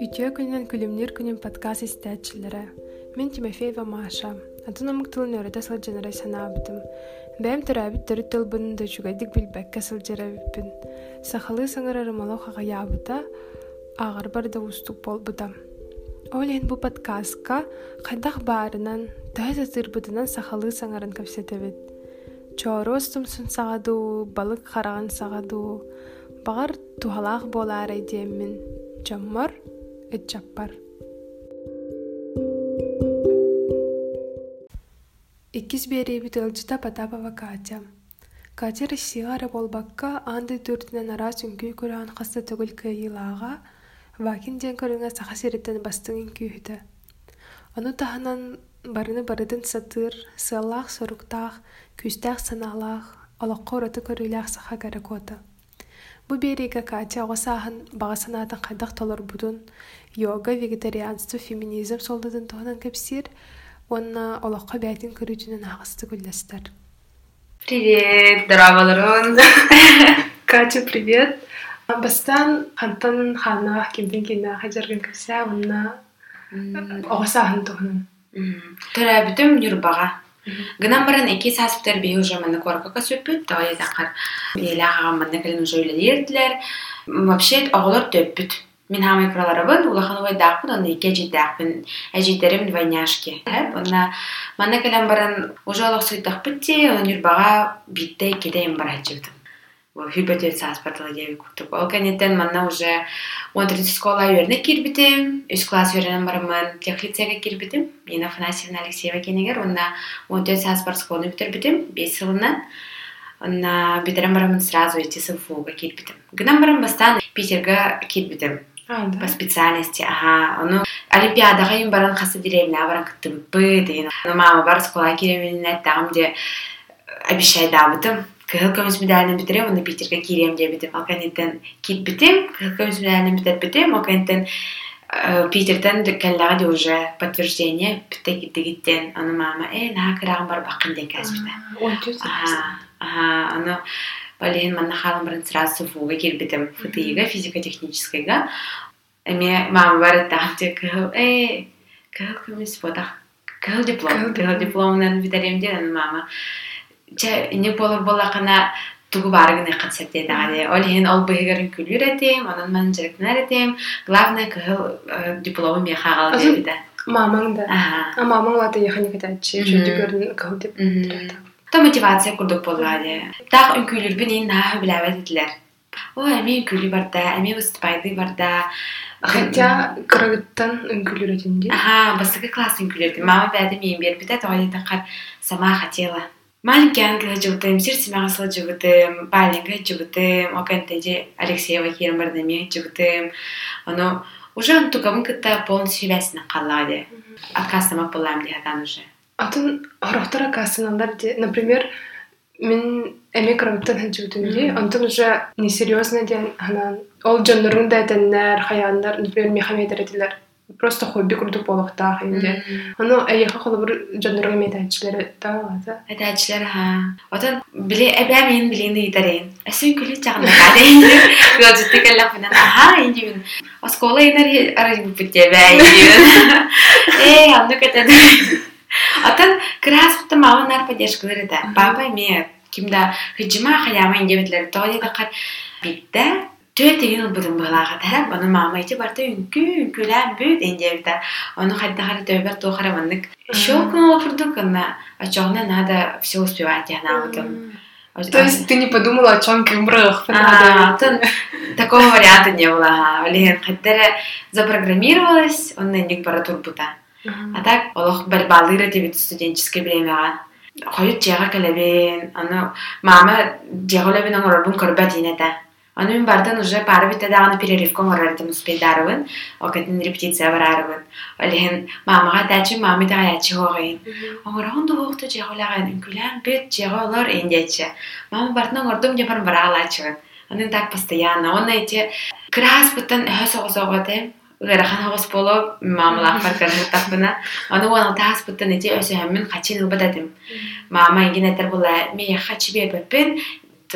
Үтіе күнен күлімнер күнін подкаст истәтчілері. Мен Тимофеева Маша. Атынамық тылын өреді сыл жанырай сана абдым. Бәм түрі әбіт түрі тыл бұнын да жүгәдік білбәкке сыл жарабіппін. Сақалы саңыр арымалау қағая абыта, ағыр барды ұстық бол бұда. Олен бұ подкастқа қайдақ барынан, тәз атырбыдынан сақалы саңарын көпсетебет. Чоростым сын сағаду, балық қараған сағаду, бағар тухалақ болар әйдеммін. Жаммар etchapar. Иккис береби тылжыта Потапова Катя. Катя Россияға болбакка анды түртінен ара сүнкүй көріған қасты түгіл кыйылаға, вакин ден көріңе сақа сереттен бастың үнкүйді. Оны тағынан барыны барыдын сатыр, сылақ сұрықтақ, күстақ саналақ, олаққа ұраты көрілі ақсаға кәрі Бұл берегі Катя оҕосааһын қандық толыр бұдын йога, вегетарианство, феминизм солдыдың туһунан көпсер, оны олаққа бээтин көрүүтүнэн ағысты күллэстэр. Привет, здраволорун! Катя, привет! Бастан хантан ханаах кимдин киннаах хажарган кэпсэ оны оҕосааһын туһунан. Төрәбүтүм нүрбаға гынан баран эки сааспытар бии уже мына коркака сүппүт то изахар эле агага мына кэлин уже үлелердилер вообще оголор төппит. мен хамай кураларыбын улахановой даакпын онна эки ажидеакпын ажидерим двойняшки онна мана кэлен баран уже олох суйдакпытти онан юрбага битте кетейин барачыбытым bol hürbeteit saaspatala diye kutup olkaneten manna уже он тридцать школа юрне үш класс юрен бараман техлицеге кирбитим. Мен Афанасьевна Алексеева кенегер, онна он төрт сааспар школны битирбитим, бес жылынан. Онна сразу идти сымфуга кирбитим. Гынан барам бастан По специальности, ага. Олимпиадаға ең баран қасы деревня баран кіттім бі мама бар обещай. Кыһыл көмүс медалын битерем, уну Питерге кирем деп битим. Ал канеттен кит битим, кыһыл көмүс медалын битер битим, ал канеттен Питерден де уже подтверждение битте китте киттен. Аны мама, э, на кырагым бар бакын ден кәс бите. Ага, ага, аны Балин манна халым баран сразу фуга кирбитим, ФТИга, физико-техническойга. Эме мама бар тахте кыһыл, э, кыһыл көмүс бодах, кыһыл диплом, кыһыл дипломнан битерем ден мама. чэ не болур болакана тугу барыгыны концепте дагаде ол хен ол быгырын күлүр этим анан мен жеркнер этим. Главное кыл э, дипломы мен хагал дебиде мамаң да. А мамаң лата яхани кетачи жүрдүгөрүн кыл деп то мотивация курдук болладе так үңкүлүр бинин нахы билебет дилер ой эми үңкүлү барда эми выступайды барда. Хотя кыргыттан үңкүлүр этим де. Ага, басыгы класс үңкүлүр. Мама бәдем мен бербите, тойлетен кар сама хотела маленький ангел жігітім сердце мағасыл жігітім баленька жігітім окантеде алексеева хирмырдами жігітім оно уже он тугабын кытта полн сүйбәсіне қалады акасыма болам диядан уже атын арохтар акасыналар например мен эмек роттан он онтон уже несерьезно ден анан ол жоннорун да этеннер хаяндар например мехамед эретилер просто хобби курдук болохтаах инде. Аны эйеха холобур жандырга метачилер ха. Отан биле мен билени итерен. Эсин күлү чагына гаде. Гөжүттү келлек менен аха инде мен. Оскола энер арай бүтте бай инде. Э, кетет. Отан красота маванар поддержкалары да. Баба мен кимда хиджима хаяма инде битлер. Тоди да кат Деген ул будын былага тарап, аны мама ити барта үнкү үнкүлән бүт индевда. Аны хадда хара төбер то хара маннык. Шокун офурдук ана. Ачогна надо все успевать я на вот. То есть ты не подумала о чем кембрах? А, такого варианта не было. Лен хаддара запрограммировалась, он на ник пара турбута. А так, олох барбалыра дебит студенческое время. Хойт жага калебен, аны мама жаголебен аңорбун көрбәт инета. Аны мен бардан уже пары бите даганы перерывка орардым успейдарыбын, окатын репетиция барарыбын. Олен мамага дачы мамы да ячы хогайын. Оңорон да хокты жеголаган күлән бет жеголор эндече. Мама бартна ордум жапар баралачыгын. Аны так постоянно. Он эти крас бутан хөс огосоготе. Гырахан хогос боло мамалах баркар мутакбына. Аны уан тас бутан эти өсө хэммин хачын ылбададым. Мама игинетер була ме хачы беппен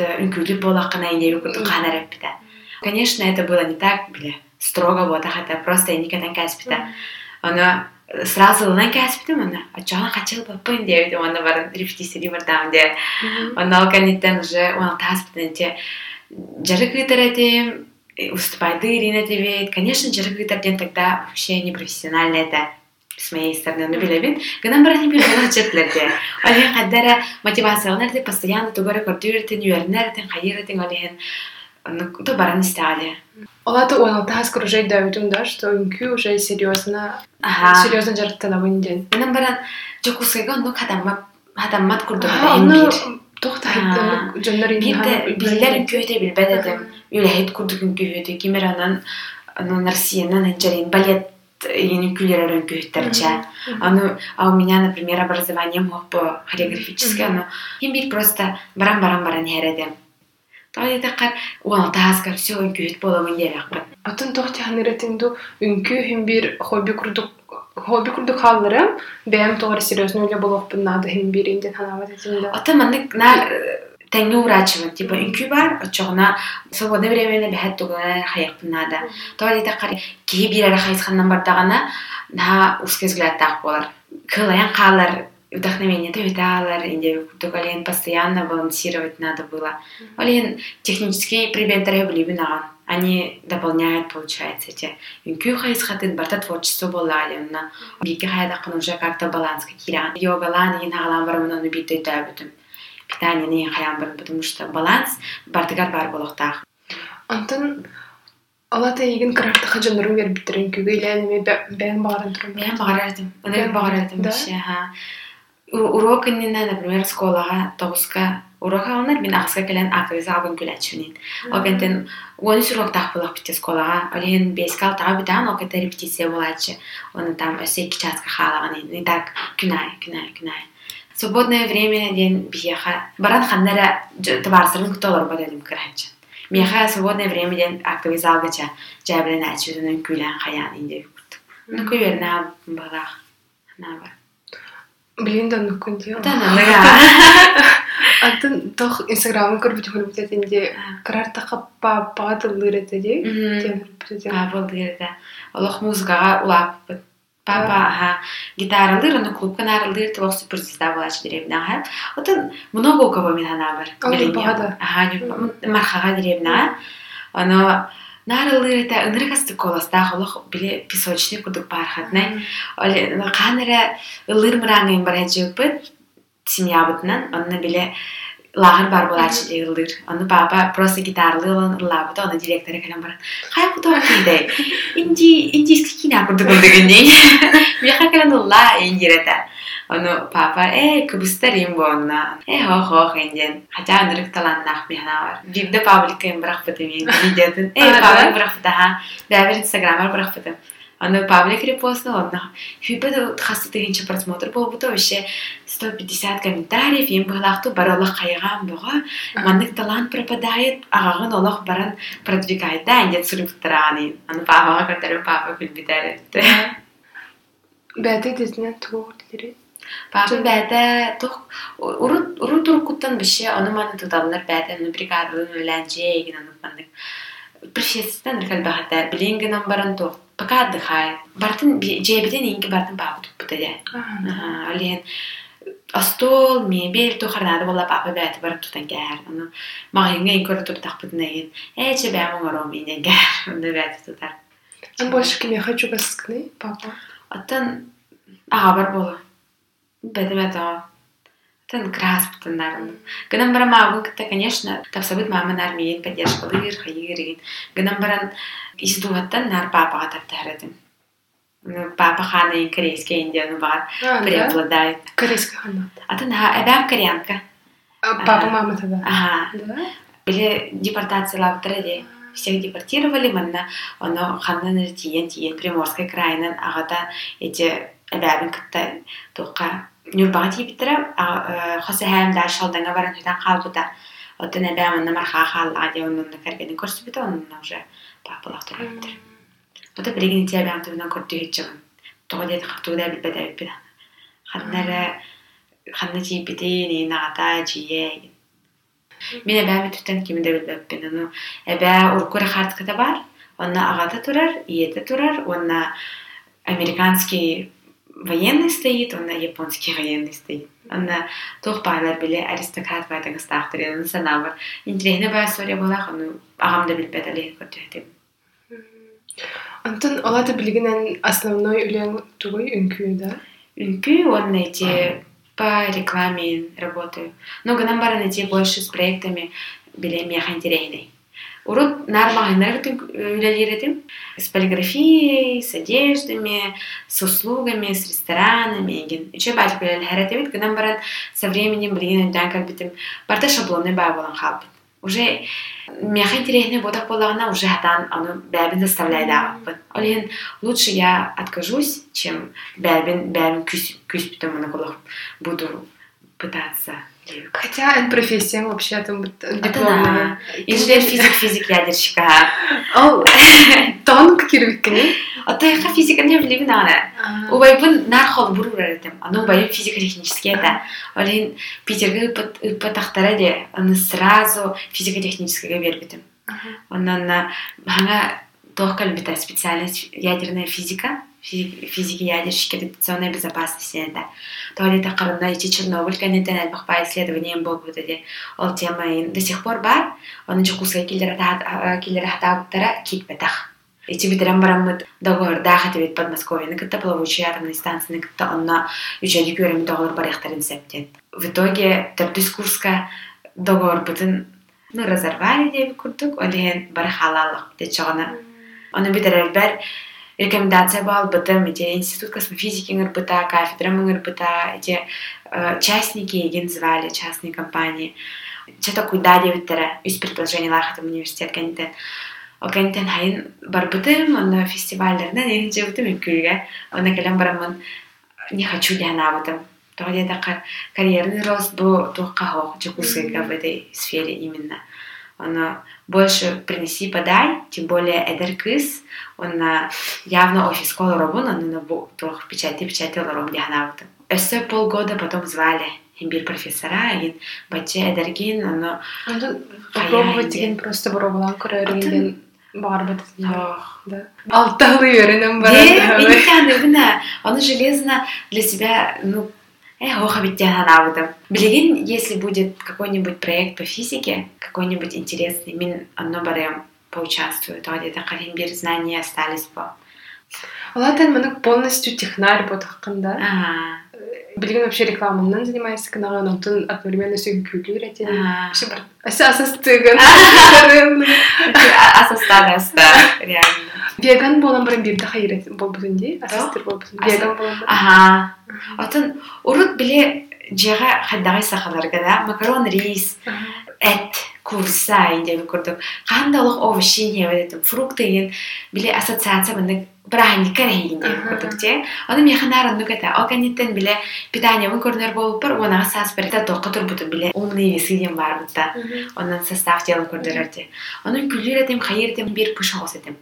үнкүлүп болакына индеби куту канараппита. Конечно, это было не так, бля. строго бота хата просто никадан каспита она сразу лынан каспитим она ачаан хачыл папын деп она бар репетиция бардам де она алканиттен уже он таспитен те жарык витаретим уступайды Ирина тебе конечно жарык тогда вообще не профессионально это с моей стороны билебин гынан бара не билебин ачетлерде оле каддара мотивациялар де постоянно тугара көрдүртен юернертен хайыртен олехен то баран стали. Олаты он тас уже даудум да, что инкю уже серьезно, серьезно жарттана винден. Менен баран жокусайга ну хадаммат хадаммат курдук Оны тохта жоннор бирде биллер көйте билбет эдем. Үлехет курдук көйте кимер анан анан Россиянан энжерин күлерен көйтерче. Аны а у меня, например, образование мог по хореографическое, но им бит просто баран-баран-баран хередем. Тады такар уалтааскар все үnkүйт боламын диэлэхпит. Атын тохтяхан иретинду үnkүү хим бир хобби курдук хобби курдук халларым бэм тоғыр серьезно үле болохпын нады хим бир инден ханават этинде. Ата маннык урачымын, типа үnkүү бар, очоғна свободное времени бәхәт тугана хаяқпын нада. Тады такар ки бир ара хайсханнан бардагана на узкий взгляд так болар. Кылаян қалар вдохновение Тавиталар, инде Тугален постоянно балансировать надо было. Олен технические прибентеры были бинаган. Они дополняют, получается, эти юнкю хайсхатын барта творчество была алена. Бики хайдакын уже как-то баланс какие Йогалан и нагалан барамын оны биттой питаниене хаямбын потому что баланс бардыгар бар болохтах антын алата егин карарта хаджан рунгер битерин күгейлен ме бен багаран турун бен багарадым аны багарадым ше ха урок иннена например школага тогузга урок алынар мен агыска келен акырызы алгын күләчүнин ол кентен он үч урок так булак бите школага олен беске алтыга битан ол кете репетиция булачы оны там эсе эки часка халаган и так күнай күнай күнай Свободное время ден бияха. Баран ханнара табарсырын кутолор бадалым кирахача. Мияха свободное время ден активизалгача жабылын ачудунын күйлән хаян инде кут. Ну күйләрнә барах. Нава. Блин, да ну күнде. Да, да, да. Атын тох инстаграмын көрбүт хөл бит инде. Карар тақаппа падылыр эте де. Темир бит эте. А, болды эте. Аллах музыкага улап. Папа, гитаралыр, аны клуб канаралыр, то супер звезда была деревня, ага. Отын много у кого мен ана бар. Ага, мархага деревня. Ано нарылырыта ынырыкасты коласта холох биле песочный кудук бархатнай. Оле канара ылыр мыраңын бар хаджыпыт семья бытынан, онна биле лагыр бар болачы де ылыр. Оны папа просто гитарлы олан ылабыты, оны директора калам бар. Хай кутуа кейдай. Инди, индийский кино курдук ылдыгынней. Меха калан ылла индирета. Ону папа э кыбыстарим бонна. Э хо хо хенден. Хача нырык таланнах биханавар. Бибде паблика им брах бытым ен видеотын. Э паблик брах быта ха. Бәбер инстаграмар брах бытым. Оно паблик репостнул, одно. Хюпе хасты тыгинче просмотр был, буто вообще 150 комментариев, им было бар Аллах кайган буга, мандык талант пропадает, агагын Аллах баран продвигает, да, нет сурыптыраны. Оно папа, который папа күлбитәрі. Бәді дезінен туғыр дерет. Папа бәдә тух урут урут туркуттан бише аны маны туталар бәдә ну бригадалын үләнҗе ген аны маны профессиядан рекал бахата билинген баран тух пока отдыхает бартын жебеден инги бартын папа туп бутаде ален стол мебель тухарнады бола папа бәті барып тутан кәр магынга ин көрү туп тахпытын еген эче бәм оңором инен кәр аны бәті тутар больше кеме хочу баскны папа. Аттан ага бар болу Бәдемәтә. Тен крас бутыннарын. Гынан бара мабын кытта, конечно, тапсабыт мамын армиен поддержкалыр, хайырын. Гынан баран издуаттан нар папаға таптарадым. Папа хана ин корейский индияны бар, преобладает. Корейский хана. Атын ха, эбам кореянка. Папа, мама тогда. Ага. Или депортация лавтыры всех депортировали, манна, оно ханнан тиен тиен Приморской крайынан агата эти эбабин кытта тоққа нюрбаға тибиттера хосе хэм да шалданга баран хутан қалбыта оттон эбэ манна марха халла де оннунна кергенин көрсүбүтө оннунна уже папалак турабиттер ота биригин тия бэм тубунан көрдү хитчагын тога деди хактууда билбеде биппида ханнара ханна тибити ни нагата жие мен эбэми түттен кимиде билбеппин ону эбэ уркура хартыката бар Онна агата турар, иете турар, онна американский военный стоит, онна японский военный стоит. Онна тух байлар биле аристократ байтага стахтыр, онна санабар. Интересный бай история была, онна агамда билбет алейх көртүхтим. Антон олата билигинен основной үлен тугой үнкүү да? Үнкүү, он эти по рекламе работаю. Но гынан бара найти больше с проектами биле меха интересный. Урут нормально үлелеретим. С полиграфией, с одеждами, с услугами, с ресторанами. Еще батик үлелеретим. Гынан баран со временем да, как бы там, барта шаблоны бай болан халбит. Уже меха интересный бодах болагана уже хатан оно бәбин заставляет да. Олин лучше я откажусь, чем бәбин бәбин күс күс буду пытаться Хотя профессия вообще там дипломная. Инженер физик физик ядерщика. Ол тонк кирбиккени. Отайха физика не билибин ана. Убайбын нар хол бурурарытым. Аны убайбын физико технический это. Олин Питерге ыппатахтара де. Аны сразу физико технического бербитим. Онан ханга тохкал бита специальность ядерная физика физики ядерщики радиационной безопасности да. Толи тақырыбында ичи чернобыль кенеттен элбакпа исследование болбуду де ол тема до сих пор бар. Онунчу курска килер хатабыттара китбетах ичи битерен бараммыт договорда хатебет подмосковьены кытта плавучий атомной станцияны кытта онна үчөдү көрөм договор барыхтарын септет в итоге төрдүс курска договор бытын ну разорвали деп курдук. Олиен бар халалык дечогона оны битерер бер рекомендация бал бытым эти институт космофизики ңырбыта кафедра ңырбыта эти частники еген звали частные компании что-то куда девиттера үс предложение лахатым университет кенитен ол кенитен хайын барбытым оны фестивальдерден эринче бытым үккүлгө оны келем барамын. Не хочу дианабытым тоҕо такар карьерный рост бу туохка хох жекускайга в этой сфере именно. Она больше принеси подай, тем более эдер кыз, он явно офис коло робон, он на трох печати печати ларом дихнавта. Эссе полгода потом звали имбир профессора, и баче эдергин, оно... Попробовать деген просто боробалан көрөрүнден барбыт. Да. Алталы үйренем бар. Да, оно железно для себя, ну, Эх, ох, ведь я Блин, если будет какой-нибудь проект по физике, какой-нибудь интересный, мин одно барем поучаствую, то где-то бир знания остались по. Ладно, мы полностью технарь по да? Ага. Билген вообще рекламадан занимается, канал, но он одновременно все күлү үретен. Все бар. Асас тыгын. Асастан аста, реально. Веган болан бирин бирде хайыр болбутун ди. Асастыр болбутун. Веган болан. Ага. Отын урут биле жега хаддагай сахаларга да макарон рис эт курса деп көрдік. Қандайлық овощение вот это фрукты деген биле ассоциация мындык брани карейин деп көрдік те. Оны механар оннук это оканиттен биле питание он көрнөр болуп бар онага сас бир тоқы тұр бұты биле умный весы дем бар бутта онан состав делом көрдөрөр те. Онун күлүр этим хайыр тем бир пушоос этим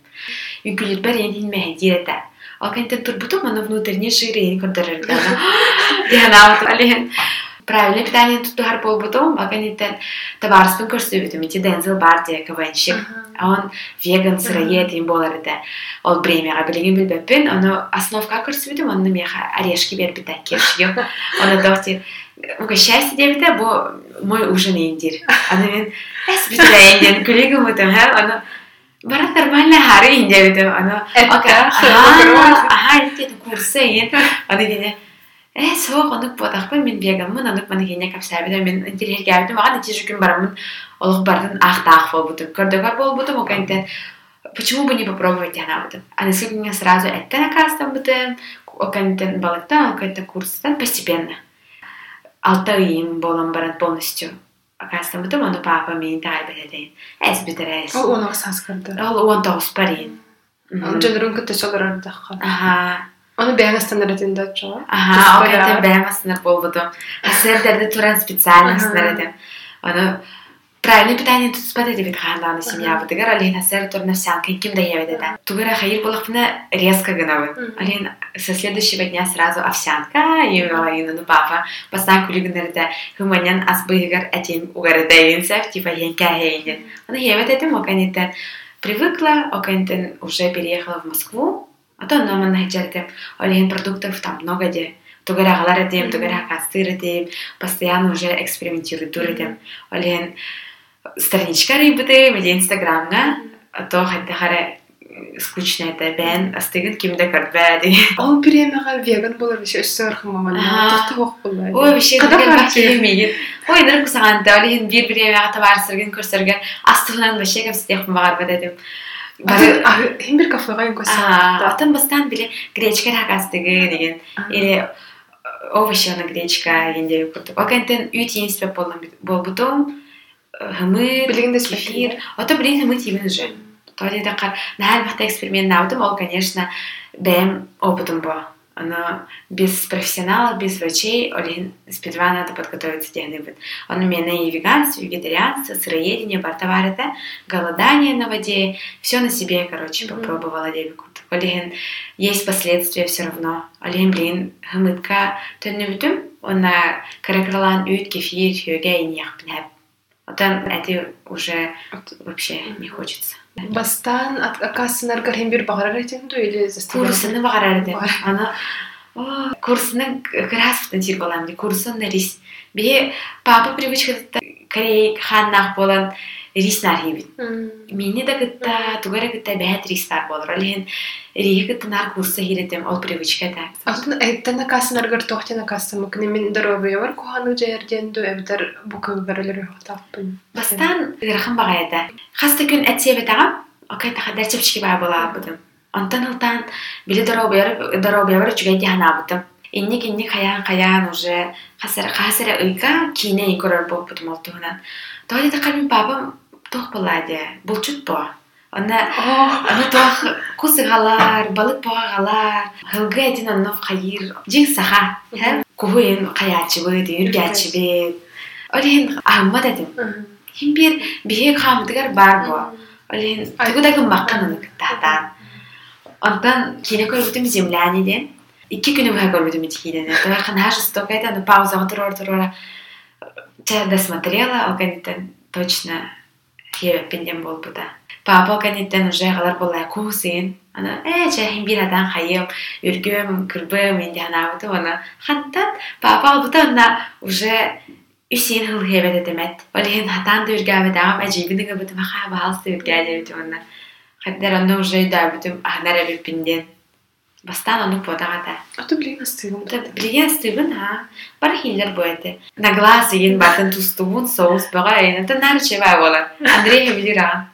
үгүлүр бер ен хинмеһе дир эте тұр бұты муну внутренний жир ен көрдөрөр Правильно питание тут тухар болбутум, алкантен табарспын көрсөбүтүм, ити Дензел Барди квенщик. А он веган сыроед им болар эте. Ол бремяга билеген билбеппин, оно основка көрсөбүтүм, оны меха орешки бербит кешью. Оны дохти Ука счастье дебите, бо мой ужин индир. Аны мен эс битре индир, күлегім өтім, аны Bara нормально hari ince gitu. Ano, oke. Aha, aha, itu kursi ya. Ano gini. Э, соох онук бодахпын мен бегаммын, онук маны кене капсабида мен интерьер габитим, ага нече жүкүм барамын, олук бардын ах таах болбутум, көрдөгөр болбутум, окантен, почему бы не попробовать она бутым. А несколько меня сразу это накастам бутым, окантен балактан, окантен курстан постепенно. Алта им болам баран полностью Оказывается, потом он папа мен тайбеледен. Эс битерес. Ол оны саскарды. Ол он тоғыз барин. Жөнөрүн көтө солар дакка. Ага. Оны бәңәстән ретинде чо. Ага, окей, бәңәстән болбуду. Асердерде туран специальность наредем. Оны Правильное питание тут спадет ведь хандана семья. Вот игра Алина сэр тур на сянка ким да явит это. Тугара хайир полахна резко гнавы. Алина со следующего дня сразу овсянка и Алина ну папа пастан кулигнерде хуманян асбыгар этим угар дейинсев типа янка хейнен. Она явит это моканитен привыкла, окентен уже переехала в Москву, Одоо ном нь хайжаа тийм олигын продуктов там много дээ. Тугаараа галараа тийм, тугаараа кастыры тийм, постоянно уже экспериментирую дүрэ тийм. Олигын страничкари бүтэ мэл инстаграмга одоо хайтахара скучная да бән астыгын кимде картбә ди. Ол премияга веган булыр биш өссө архым маман. Тотып ок булмай. Ой биш кадак килмеген. Ой нэр кусаган да олин бир премияга табар сыргын көрсөргә астыгынан башка юм сидек мага бәдәдем. Хим бир кафега А, көсөм. Атын бастан биле гречка рагастыгы деген. Или овощёна гречка дегенде курдук. Окентен үй тиенспеп болдум болбутум. Хымыр, Билигинде кефир. Ото билин хымыр тибин уже. Тоди да кар нахал бахта эксперимент навдым, ол, конечно, бэм опытым бо. Оно без профессионалов, без врачей, олин сперва надо подготовиться бит. Он меня и веганство, и вегетарианство, сыроедение, бартоварите, голодание на воде, все на себе, короче, Мгм. попробовала дебикут. Олин есть последствия все равно. Олин, блин, хымытка төннүбүтүм, она каракралан үт кефир, хёге иньях пнеп. Отан это уже вообще не хочется. Бастан акасынар хим бир багарар этен ду или застыгар. Курсыны багарар эдем. Бар. Аны о, курсыны красовтан тир болам ди. Курсын рис. Бе папа привычка корей ханнах болан ристнар хийвэн. мини да кытта тугара кытта бәһәт ристар болыр лен рие кытта нар курса хиретем ол привычка да атын айтта кас касынар гөр тохте на касса мыкны мен дорогой бар коханы жерден до эвдер бу көгөрлөр хатаппын бастан гырхан багайда Хас тэгэн әтсебе тагам окей та тахадар чепчики бай бола будым онтан ылтан биле дорогой дорогой бар чугайди ханабытым инник инник хаян хаян уже. Хасара хасара ыйка кине көрөр болуп будум олтугунан тоолета калмин бабам тох буладе. Булчут бо. Онна Ох, Аны тох кусыгалар, балык богагалар, хылгы эдин онно хайыр, жин саха, куһуин каячыбы, дүйүргәчибе. Олин ахма дедим. Хим бир бихе хамдыгар бар бу. Олин тугудагы макканын тахтан. Онтан кине көрбүтүм земляне ден. Икки күнү бу көрбүтүм ичкиден. Той хана жестокайда, но пауза турор турор. Ча досмотрела, алганитен точно хебеппенден болбуда. Папа каниттен уже галар болла кусин. Ана э чахин бир адан хайым, үргөм, кырбым, инде ана буту ана. Хаттан папа буту ана уже үсин хыл хебет этемет. Олин хатан да үргәбе дагам ажибиниге буту маха баалсы үргәде буту ана. Хаттар анда уже да буту ахнара биппенден бастана ну подагата. А то блин астыгын. Да блин астыгын ха. Бар хиллер бойты. На глаз ен батын тустумун соус бага ен. Это нарче вай болар. Андрей билира.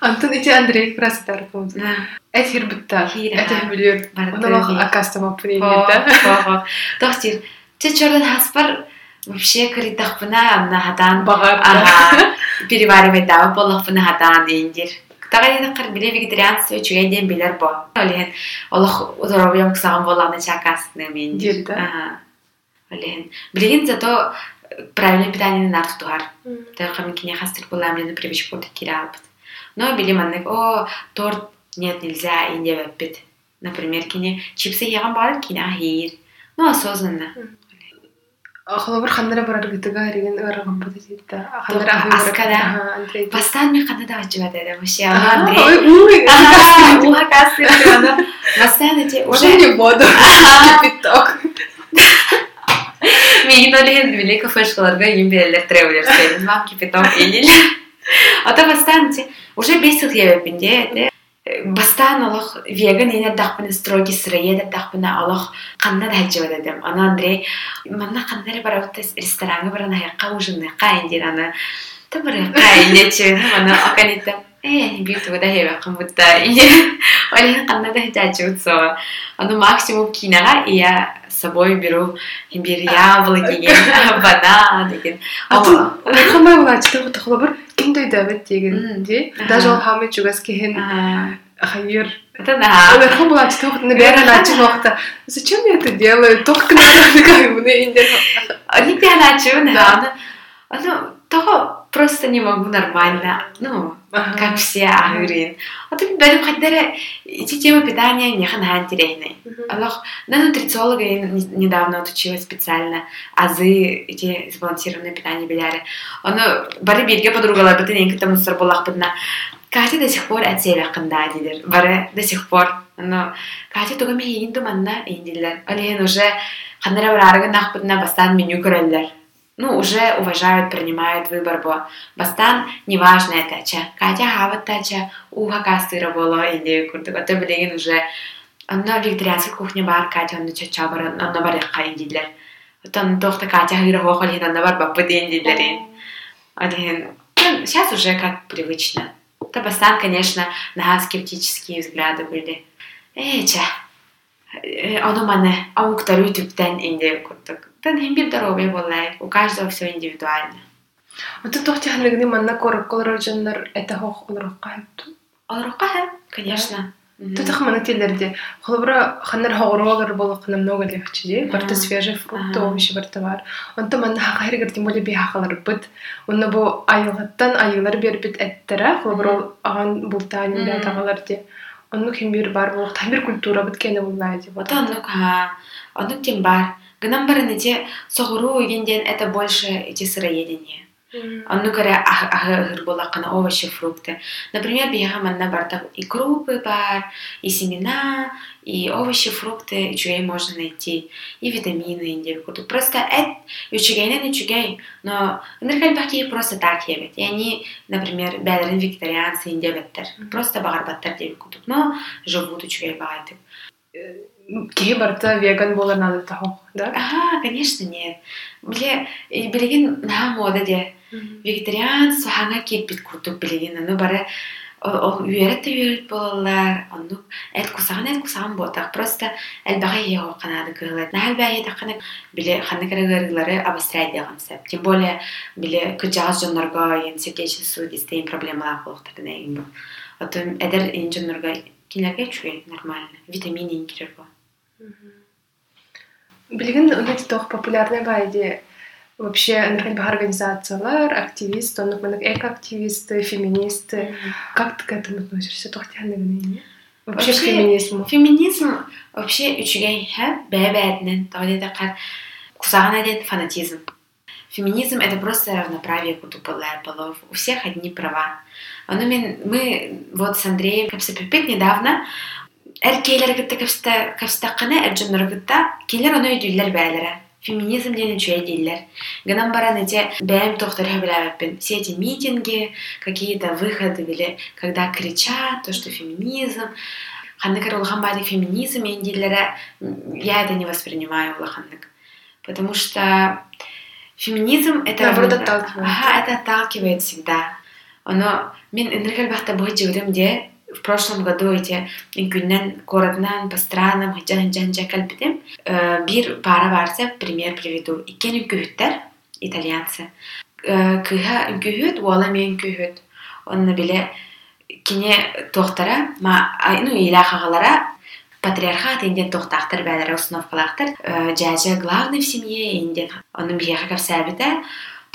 Антон эти Андрей красотар болды. Эт хир бутта. Это билир. Онолох акастама пурине да. Тохтир. Че чордан хаспар вообще кыритах пына амна хадан. Бағар. Ага. Переваривать да, болах пына хадан дейіндер. Тагы ена кыр биле вегетарианство чугай ден билер бо. Олен олох удоробьем ксаган болагны чакасны мен. Дир, да? Ага. Олен. Билеген зато правильное питание на тутуар. Только мы кине хастер была мне на привычку вот киралп. Но били маннык, о, торт нет, нельзя, и не веппит. Например, кине чипсы яган бар, кине ахир. Ну, осознанно. Ахла бір хандара барар гитага реген ырган буда дитта. Тох, аскада. Андрей. Бастан ми канда да очуга деде, вообще, уха ана. Бастан эти, Уже не буду. Ага. Кипяток. Мен олеген биле кафешкаларга им белер тревелер мам кипяток енил. Ата бастан эти, уже бесил ебепинде, эти, Астан алық веган енер дақпыны строги сыраедер дақпыны олох қаннан әлжі дем. Ана Андрей, мұнна қандар бар ауытты рестораны баран аяққа ұжынны қайындер қайын Табыры қайынде чөйін, ана ақанетті. Эй, бит вода хева камбутта. Или оле канна да хачу цо. Оно максимум кинага и я с собой беру имбирь яблоки, банан деген. Ала. Хамай вач тагы тагы бар. Киндой да бит деген. Даже ол хамай чугас кехен. А, хайыр. Это да. Олерхан була читап на бера начин вақта. Зачем я это делаю? Только надо как бы индер. Они тебя начали, Да. да. Ну, того просто не могу нормально. Ну, как все агрин. А ты бәлем хаттары эти темы питания не хан интересны. Аллах, на нутрициолога я не- недавно отучилась специально. Азы эти сбалансированное питание беляре. Оно бары бирге подругалар бітін ең кітті мұсыр болақ бітіна. Катя до сих пор әтсебәкында дилер. Бары до сих пор. Но Катя туга мейин думанна индилер. Ален уже ханнара бар аргын нахпытна бастан меню көрәлләр. Ну, уже уважают, принимают выбор, бо бастан неважно это, ча. Катя хават тача, уха кастыра боло, инде курдук. Это билеген уже Онно вегетарианский кухня бар, Катя онно чача бар, онно бар якка индилер. Отон тохта Катя хыра хохолин, онно бар баппы индилер. Ален, сейчас уже как привычно. Табасан, конечно, на скептические взгляды были. Эча, оно мане, ауктару түптен инде курдук. Тан хим бир здоровье болай. У каждого все индивидуально. Оту тохти ханлыгны манна корок колор жаннар это хох олорокка хэпту. Олорокка, конечно. Тутах мана тилерде. Холобра ханнар хогорогар болок намного легче. Барта свежий фрукт, овощи барта бар. Онта манна хахайргар тем более бихахалар бит. Онна бу айылаттан айылар бербит эттера. Холобра аган бултанин да тагалар де. Онну ким бир бар болок тамир культура бит кене булнай деп. Вот оннук, ха. Оннук тем бар. Гынан барын эти согуру игенден это больше эти сыроедение. Онну көре ахыр болакына овощи, фрукты. Например, бияга манна барда и крупы бар, и семена, и овощи, фрукты, чугей можно найти, и витамины инде курду. Просто эт ючугейнен ючугей, но ныркаль бахки просто так ебет. И они, например, бәлерин вегетарианцы инде беттер. Просто багарбаттар деп курдук, но живут ючугей багайтып. Кие барта веган болар надо тахо, да? Ага, конечно, нет. Биле, билеген на мода де. Вегетариан сохана кепит курдук билеген. Ну, бары ол үйерет те үйерет болалар. Онну эт кусаган эт кусаган ботак. Просто элбага его канады кылат. На элбага такана биле ханы карагырылары обострять деган сеп. Тем более биле кыжаз жонорго ен сердечный дистейн проблемалар болуктар деген бу. Отым эдер ин жонорго кинерге чугай нормально. Витамин ин кирер бу. Билген университет тох популярный байде вообще бар организациялар, активисты, онук манак эко-активисты, феминисты. Как ты к этому относишься? Тох тяны Вообще к феминизму. Феминизм вообще үчүгей ха бәбәднен тагы да кар кусагана ден фанатизм. Феминизм это просто равноправие кутуполая полов. У всех одни права. Оно мен, мы вот с Андреем Капсапипек недавно эркейлер кыста кастаккана эрджонноргытта келер оно үйдүйлер бээлере феминизм дени чуя дейлер гынан баран эти бෑм тохтары билебеппин все эти митинги какие-то выходы или когда кричат то что феминизм ханнык улахан бади феминизм мен дейлере я это не воспринимаю улаханнык потому что феминизм это наоборот отталкивает ага это отталкивает всегда оно мен энергия бахта бу жигдим де в прошлом году эти күннен коратнан по странам хыджан жан жакалбитим бир пара барса пример приведу. Иккен үкүһүттер итальянцы. Кыха үкүһүт уола мен үкүһүт онна биле кине тохтара ма ну илахагалара патриархат инден тохтахтар бәләре установкалахтар жажа главный в семье инден onun бияха капсабита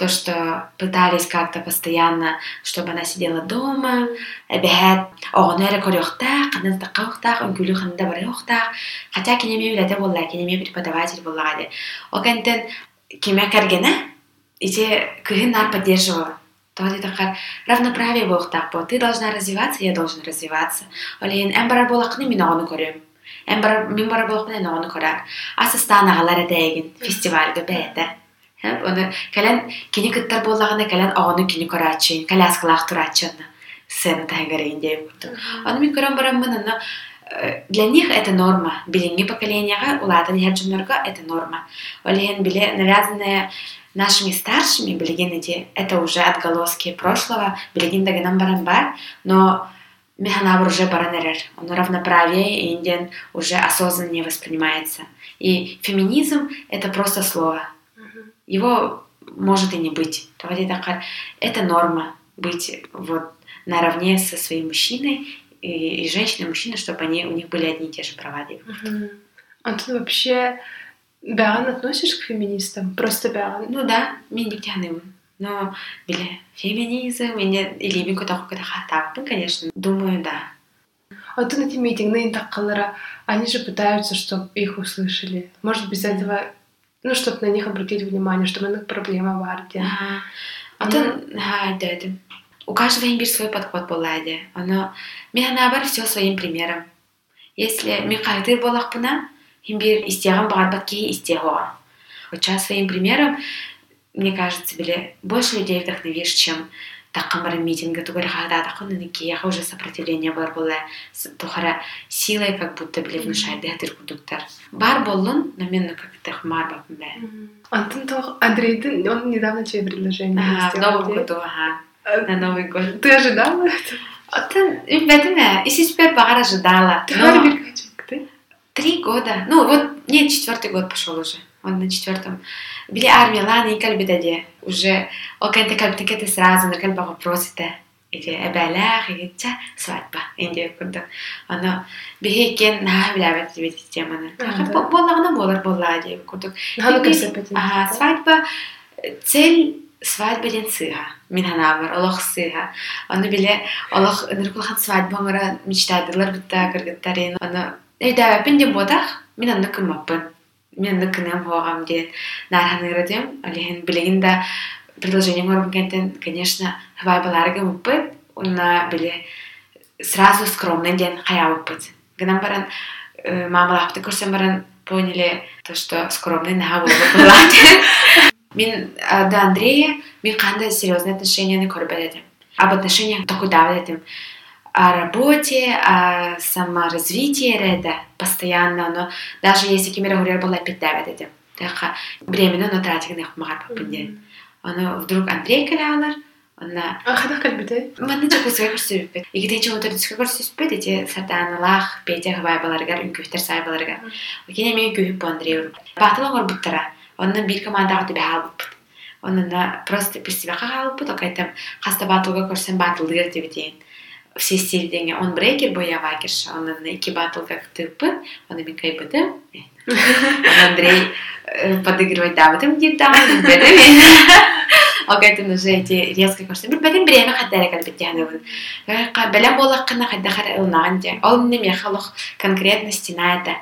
то, что пытались как-то постоянно, чтобы она сидела дома, бәһәт оғынары көрөқтақ, қанын таққақтақ, үңкілі қанында барықтақ, хотя кенеме біләте болла, кенеме преподаватель болла ғады. О кәнтен кеме кәргені, ите кыһын нар поддерживала. То это такая равноправие болықтақ бол. Ты должна развиваться, я должен развиваться. Олейін, әм барар болақыны мен оғыны көрем. Әм барар, мен барар болақыны мен оғыны көрер. Асыстан ағалар әдәйгін фестивальға бәйті. Оны кәлән кини кыттар боллагына кәлән агыны кини карачын, кәляскалах турачын. Сцена тагырынде. Оны ми көрәм барам мына для них это норма. Билинги поколениега, улатын яджунарга это норма. Олеген биле навязанное нашими старшими билеген эти, это уже отголоски прошлого, билеген дагенам барам бар, но механабр уже баранерер. Он равноправие и индиан уже осознанно не воспринимается. И феминизм это просто слово его может и не быть. Это норма быть вот наравне со своим мужчиной и, и женщиной, и мужчиной, чтобы они, у них были одни и те же права. Угу. А ты вообще бяган относишь к феминистам? Просто бяган? Ну да, мен не Но, бля, феминизм, или мен куда то конечно. Думаю, да. А ты на эти митинги, на они же пытаются, чтобы их услышали. Может, без этого ну, чтобы на них обратить внимание, что у них проблема в арте. Ага. Атын, ха, дедим. у каждого имбирь свой подход болады. Оно, мен бар все своим примером. Если болақ бұна, имбирь бағарбат кей истеғоға. Вот сейчас своим примером, мне кажется, были больше людей вдохновишь, чем таққамбар митинга тугар хада тақын кияха уже сопротивление бар была тухара силой как будто были внушает дехтер кудуктар бар болун но мен как-то хмар бапын бе антон тох андрейдин он недавно тебе предложение в новом году ага на новый год ты ожидала это Атын, бәдіме, если теперь бағар ожидала. Ты. Три года. Ну, вот, нет, четвертый год пошел уже. Он на четвертом. Били армия, ладно, и кальбитаде. Уже, окей, ты кальбитакеты сразу, на кальба вопросите. Эти эбелях, и ча, свадьба. Индия курда. Оно, бихейкен, на, блявет тебе теманы. Боллагана болар болла, деп курдук. Ага, свадьба, цель свадьба ден сыга. Мин ханавар, олох сыга. Оны биле, олох, ныркулхан свадьба мара мечтадылар битта, кыргыттарын. Оны, эйда, пенде бодах, мин анны кымаппын менді кінем болғам дед нархан ырадем олеген билигин да предложение көріп кентен конечно хвай баларга муппыт оны біле сразу скромный ден хаябыппыт гнан баран мамалапты көрсем баран поняли то что скромный наха болбут мен до андрея мен қандай серьезный отношенияны көріп эдим об отношениях токуйдабыт эдим о работе, о саморазвитии реде постоянно, но даже если кемера гурер была питтавет эти, так, бременно, но тратик на хмар попадет. Она вдруг Андрей калялар, она... А хадах калбиде? Маны чеку сгэ көрсөбүппет. Игиден чоң отыр түске көрсөспет, эти сатанылах, петех байбаларгар, үнкөфтер сайбаларгар. Кене мен по Андрей. Батылы горбуттара, онын бир командаға тебе халбыппыт онна просто пистибаха халбыт, окайтам хаста батылға көрсен батылдыгер тебетейин. Все стилдеңе он брейкер боява кирш онун эки батыл как тыппы оны мен кайбыдым андрей подыгрывать дабытым деп дабытым бедем Огайтын уже эти резко көрсөм бир бедем биреми хаддара калбит яныбын белем болаккына хаддахар ылнаган же ол мне мехалох конкретно стена это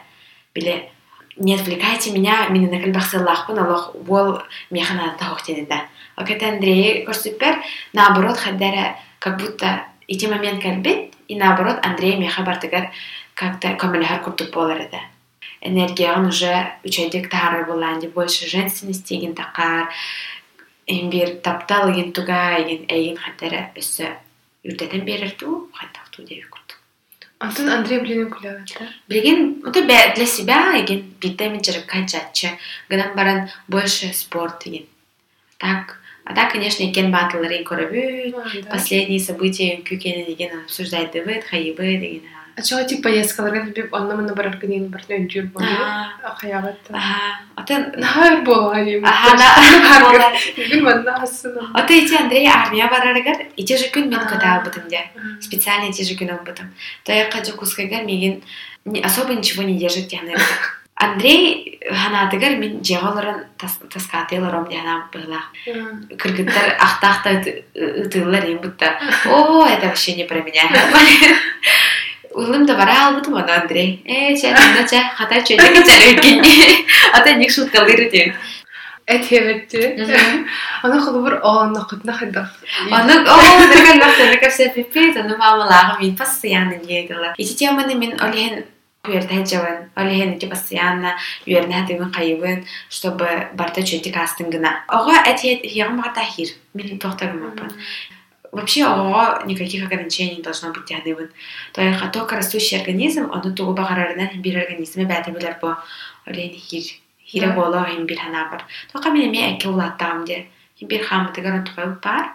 биле не отвлекайте меня, меня на кальбах сыллахпын, алох бол механа тахохтеди да. Окей, Андрей көрсөппер, наоборот, хаддара как будто эти момент кэлбит и наоборот Андрей меха бартыгар как-то көмөлөхөр курдук болар эде энергиян уже үчөйдек тары буланди больше женственности еген такар бир таптал еген туга еген эйген хаттара өссө үрдетен берирду хаттактуу деп курдук Антон Андрей Блинин куляватта. Блин, это для себя, еген, битами джеркачача, гынан баран больше спорт, еген. Так, А так, конечно, кен батылары көрөбүт, последние события күкені деген обсуждать дебет, хайыбы деген. А чого типа поездкаларга беп анна мына барар кенен бар нөйдүр болду. Хаябат. Ага. Атын нахар. Ага, нахар. Бил манна хасына. Аты ити Андрей армия бараргар ити же күн мен көтә бутым де. Специально ити же күн бутым. Таяққа же кускагар меген особо ничего не держит тяны. Андрей ханатыгар мен жеголорон таскатыларом дянам была. Кыргыттар ахтахта ытылар им будто. О, это вообще не про меня. Улым да бара албытым аны Андрей. Э, ча, ча, хата чөйдек чалып Ата ник шуткалыр дейм. Этебетти. Аны хылбыр оонна кытна хадах. Аны о, дерган вакытта капсе пипи, аны мамалагы мен постоянно дегелар. Ити теманы мен олен Уердәҗәвен, алиһен ити постоянно уердәтеген кайыбын, чтобы барта чөти кастын гына. Ага әтиет ягым тахир. Мин тохтагым Вообще ого никаких ограничений не должно быть тяхныбын. Только только растущий организм, он тугу багарарынан бир организме бәте билер бу. Олен хир. Хире боло хим бир хана бар. Только мен ме эке улаттам де. Хим бир хамыты гана тугай бар.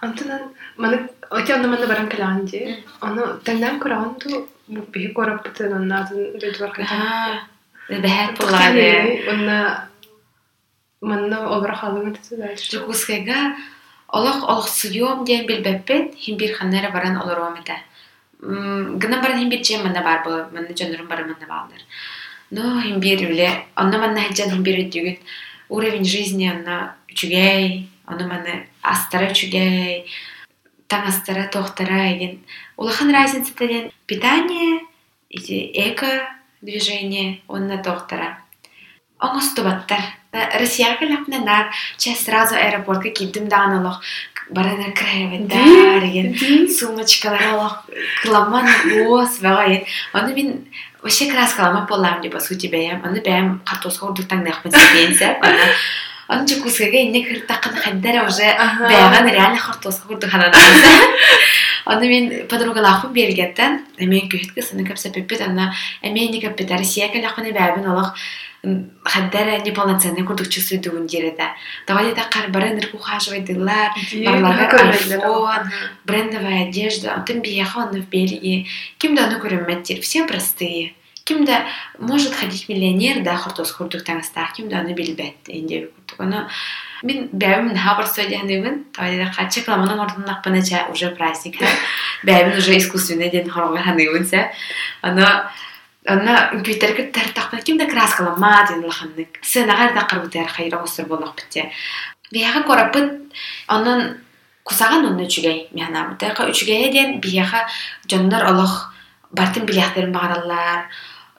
Антынан маны отянна маны баран каланди. Аны тәннән куранду бихи кораппытын оннаатын дөдүр кайта. Бэхэр пуллаады. Онна манна олбара халыңа тэтэ дальше. Жукускайга олох олох суйом диэн билбеппит хим бир ханнара баран олором эте. Гына баран хим бир жем манна бар бу, манна жонорум баран манна балдар. Но хим бир биле, онна манна хаджан хим бир өтүгүт уровень жизни онна үчүгэй, онна манна астара үчүгэй, таңастара тохтара еген улахан разница таден питание эко движение он на тохтара оңостубаттар россияга келапнанар че сразу аэропортка киддим даанолох баранар краеветтар деген сумочкалар олох. Кыламан уос багайын оны мен вообще краскалама болам деп по сути бәям оны бәям картоска урдуктан нахпын сепенсе Onun ончу кусыга инне кыртакын хайдара уже бэйаган реально хортоска курдуханан Аны мен подругалаху белгеттен, мен күйтке сыны кеп сәпеппет, аны әмен не кеп бетәр, сияк әләхуны бәбін олық хәддәрә неполноценный курдукчы сөйдігін дереді. Давай это қар брендер кухаживайдылар, барларға айфон, брендовая одежда, антын бияха аны в Бельгии. Ким да аны көрімметтер, все простые. кимде может ходить миллионер, да, хортос курдуктан астах, ким да аны белбәт, енде Оны мен бәйбін хабар сөйдегенебін, тойда қатчы кламанын ордыннақ бұны ча уже праздник. Бәйбін уже искусственный ден хорғар деймін сә. ана ана үкөйтер кеттер тақпын кімді краскала мадин лаханнык. сценаға да кырбытер хайра осыр болақ бітте. Бияға корапыт, онын кусаған онны үчігей мянамы. Тайқа үчігейе деген бияға жондар олық бартын биляктерін бағаралар,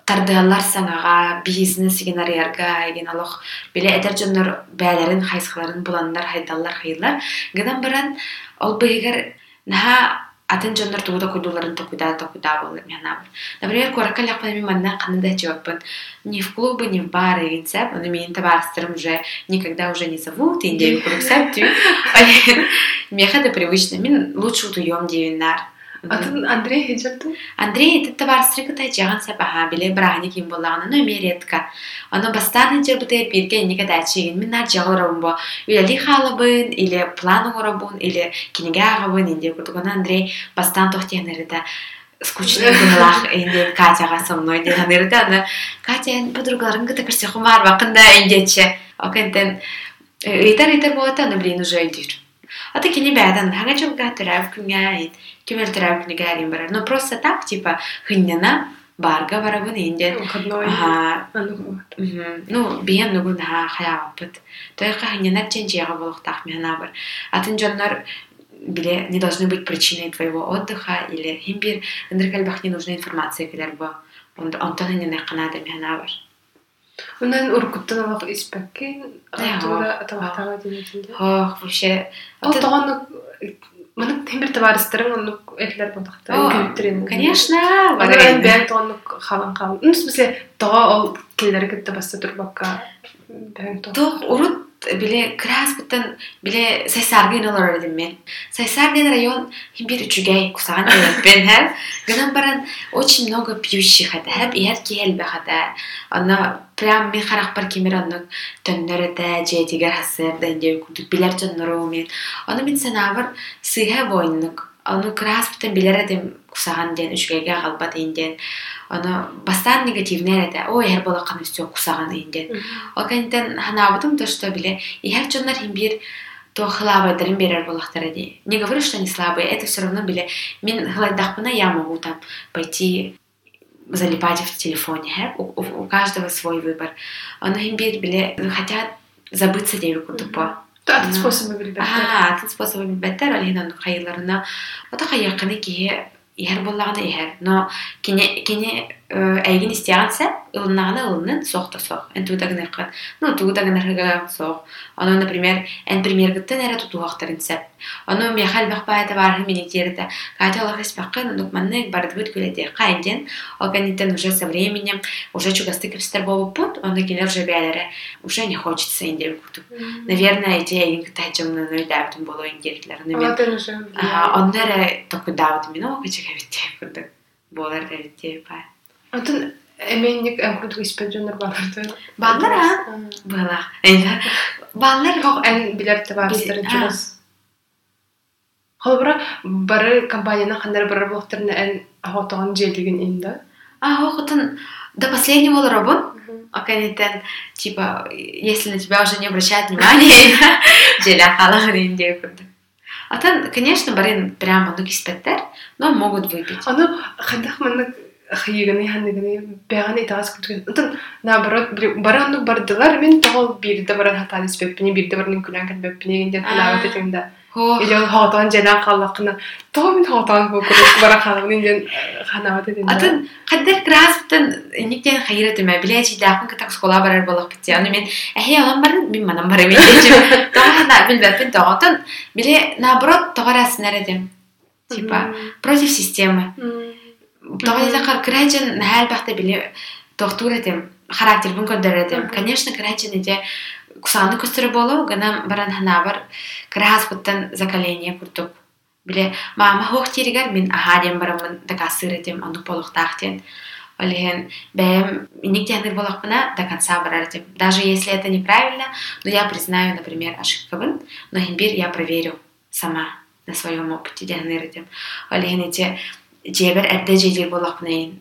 тардыаллар саңаға бизнес генарерга ген олох биле эдер жоннор бәлерин хайсхаларын буландар хайдаллар хайылар гынан баран ол бегер наха атын жоннор тууда кудуларын токуда токуда болы мена например корака лакпан мен манна каны да не ни в клубы не в бары гитсеп аны мен табастырым уже никогда уже не зовут инде куруксап тю меха да привычно. Мен лучше утуем девинар Атын Андрей хеджерту? Андрей тетті бар кытай жаған сапаха біле ким болағына нөме. Оны жер хеджер берген берге енеге мен нар жағыл робын Үйләли халыбын, или план оғырабын, или кенеге Андрей бастан тоқтен әріда скучный кылах инде со мной ден Катя подругаларын кыта кирсе хумар вакында болот блин уже идир Ата кини бәдан хага чолга төрәп күнгәйт кемер төрәп күнгәйт барар. Но просто так типа хыннана барга барабын инде. Ага. Ну, биен нугун ха хаябыт. Тойка хыннана ченчега болохтак мена бар. Атын жоннор биле не должны быть причиной твоего отдыха или химбир эндеркалбах не нужна информация келер бу. Онтон не канада мена бар. Унан уркуттан алах испекки атура атаватава дилетинде. Хох вообще. Ал тогон мынык тембир табарыстырын онук этлер болдакта. Көптүрен. Конечно. Баран бен тонук нэг хаван хаван. в смысле, доо. Бен тог. Тог урут биле крас бутан биле сайсарген олар дим мен. Сайсарген район бир үчүгей кусаган бен хәл. Гынан баран очень много пьющих это хәп яр кел бахата. Ана прям мен харак бар кемер анны төннөр дә жетигер хасыр да инде күтүп билер төннөр мен. Аны мен санавар сыйха бойнук. Аны крас бутан билер дим кусаган ден үчүгейге галбат инден. Аны бастан негативнер это. Ой, her бола каны все кусаган инден. Ол кантен ханабытым то что биле. И her чоннар хим бир то хлабайдарын берер болақтар ди. Не говорю, что они слабые, это все равно были. Мен хладахпана я могу там пойти залипать в телефоне. Хэ? У, у, у каждого свой выбор. Но хим бир биле хотят забыться девику тупо. Атын способы билбеттер. Ага, атын способы билбеттер. Алина хайыларына. Ота хайякыны кие ихер боллаганы ихер. Но кине кине әйгин истиянса ылнаганы ылнын сохта сох. Эн тудагын кат. Ну тудагын хага сох. Аны, например, эн пример гыттан эре тутуактарын сеп. Аны мехал бахпаята бар хмини терде. Катя Аллах испакын, ну манны бардыгыт күлете. Кайден, о канитен уже со временем, уже чугасты кипстер болу пут, он келер уже бялере. Уже не хочется инде куту. Наверное, эти даптым болу индерлер. Алатын уже. Ага, оннары току даут мино, кычыга битте курдык. Болар да битте па. Атын эменник әмкүт балдар баларды. Баллар а? Бала. Энә. Баллар хак эн биләр табастыр җирәс. Хәбәр бары компанияны хәндәр бары вакытларны эн ахатаган җәйлеген инде. А хакытын до последнего лоробон. Аканитен типа если на тебя уже не обращают внимания, желя халагын инде күрдек. Атан, конечно, барин прямо ну киспеттер, но могут выпить. Аны хәндәк мәннәк хыйыгыны ханыгыны бәгән итагас күтүген. Ытын наоборот баранны бардылар мен тагыл бирде баран хатан барар мен манам наоборот. Типа против системы. Тоҕойдакар кыраачын наһаалбахта биле тохтуур этим характербин көрдөр этим. Конечно кыраачын иде кусааны көстөрө болу гана баран ханаабар кырааспыттан закаление курдук биле маама хоох тиригер мен ахаадиен барамын дакасыр этим ондук болохтаахтен Олеген бэм иник тяныр болохпына до конца барар даже если это неправильно но я признаю например ошибкабын но химбир я проверю сама на своем опыте тяныр этим. Олеген эти жебер эрде жеже болохпунайын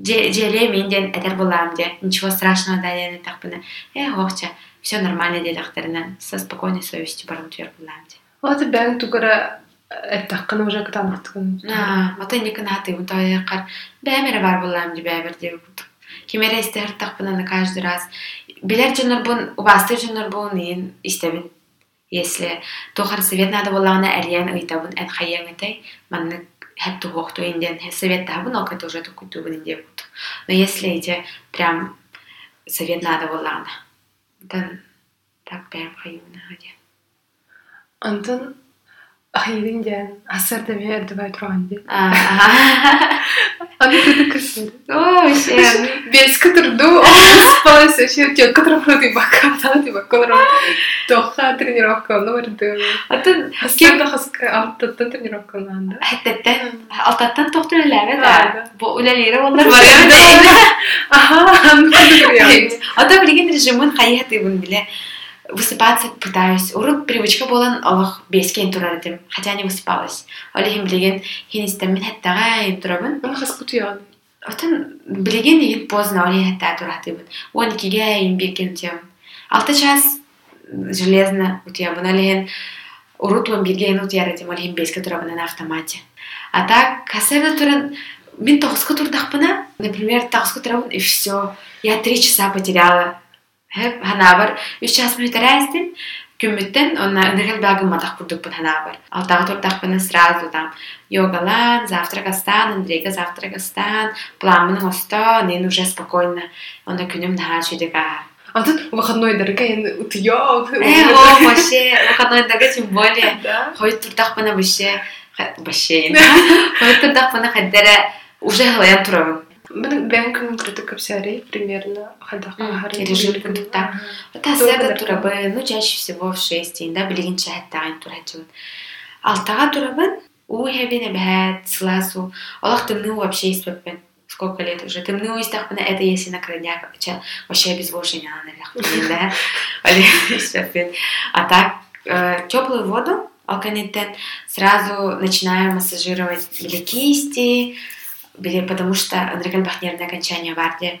желе менден эдер болам де ничего страшного да я такпына э хохча все нормально дедактеринен со спокойной совестью барым түйер болам де вот бәң тугара эттаккын уже кытамактыгын мата никын хаты утаяқар бәмере бар болам де бәбер де кемере истер такпына на каждый раз билер жонор бун убасты жонор бун ин истебин если тохар совет надо боллагана әлиян ыйтабын ән хайяңытай манны хәтті хуохту инден совет табын ол кайта уже тукутубын инде бут но если эти прям совет надо боллагана dan так прям хайуна хади антон хайын ден асар да мен эрдебай турган ди аны күтү кырсын о вообще без кытырду спалась вообще тетка трапрати бака тана ди бака тоха тренировка ну эрдэ атын кем да хаска алтаттан тренировка нанда хаттаттан алтаттан тохтур элебе да бу үлелери олар бар аха аны күтү ата билген режимын хайятыбын биле Высыпаться пытаюсь. Урут привычка болан олох бескен турар этим хотя не высыпалась. Олехин билеген хин истемин хаттага ин турабын аны хаска туян Отын билеген ин поздно оле хатта туратыбын он икиге ин бирген утям алты час железно утябын олехин урут он бирген утяр этим олехин беске турабын на автомате. А так кассерда туран мен тоғызға турдақпына например тоғызға турабын и все я три часа потеряла Hanabar üç час müterәстин күммүттен онна энергел багы матах курдукпун ханабар. Алтага турдакпын сразу там йогалан, завтракастан, Андрейга завтракастан, пламын осто, нен уже спокойно. Онда күнүм наха чүдека. А тут выходной дорога енді утуёк. Э, о, вообще, выходной дорога тем более. Хой турдакпына вообще, вообще. Хой турдакпына хаддара уже хылаян турабын. Мен бән күн күрдік көпсәрі примерно хадаха режим күндікта. Тәсәрді турабы, ну чаще всего в 6 да билигинче хаттаган турачын. Алтага турабын, у хебине бәт, сласу. Аллах тымны вообще испеппен. Сколько лет уже? Тымны уистахпына, это если на крайняк, вообще без вошения наверх. Да? Али испеппен. А так, теплую воду, алканитет, сразу начинаем массажировать или кисти, потому что андрекальбах нервное окончание варде.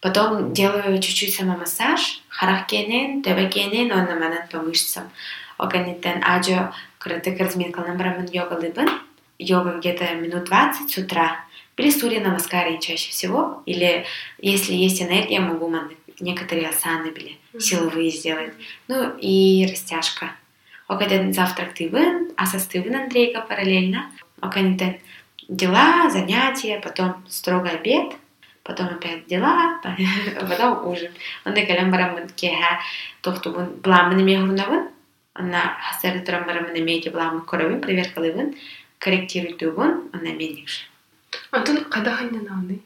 Потом делаю чуть-чуть самомассаж, харахкенен, төбекенен, он наманан по мышцам. Оканитен аджо крытык разминкалным брамын йога лыбын. Йога где-то минут 20 с утра. Или сурья намаскары чаще всего. Или если есть энергия, могу некоторые асаны были силовые сделать. Ну и растяжка. Оканитен завтрак ты вын, а состывын Андрейка параллельно. Оканитен дела, занятия, потом строгий обед, потом опять дела, потом ужин. Онда калам барамын кеха тохтубун пламын эме хурнабын, ана хасары турам барамын эмети пламын корабын, проверкалыбын, корректируйтубун, ана меникш. Антон кадаханнан алды?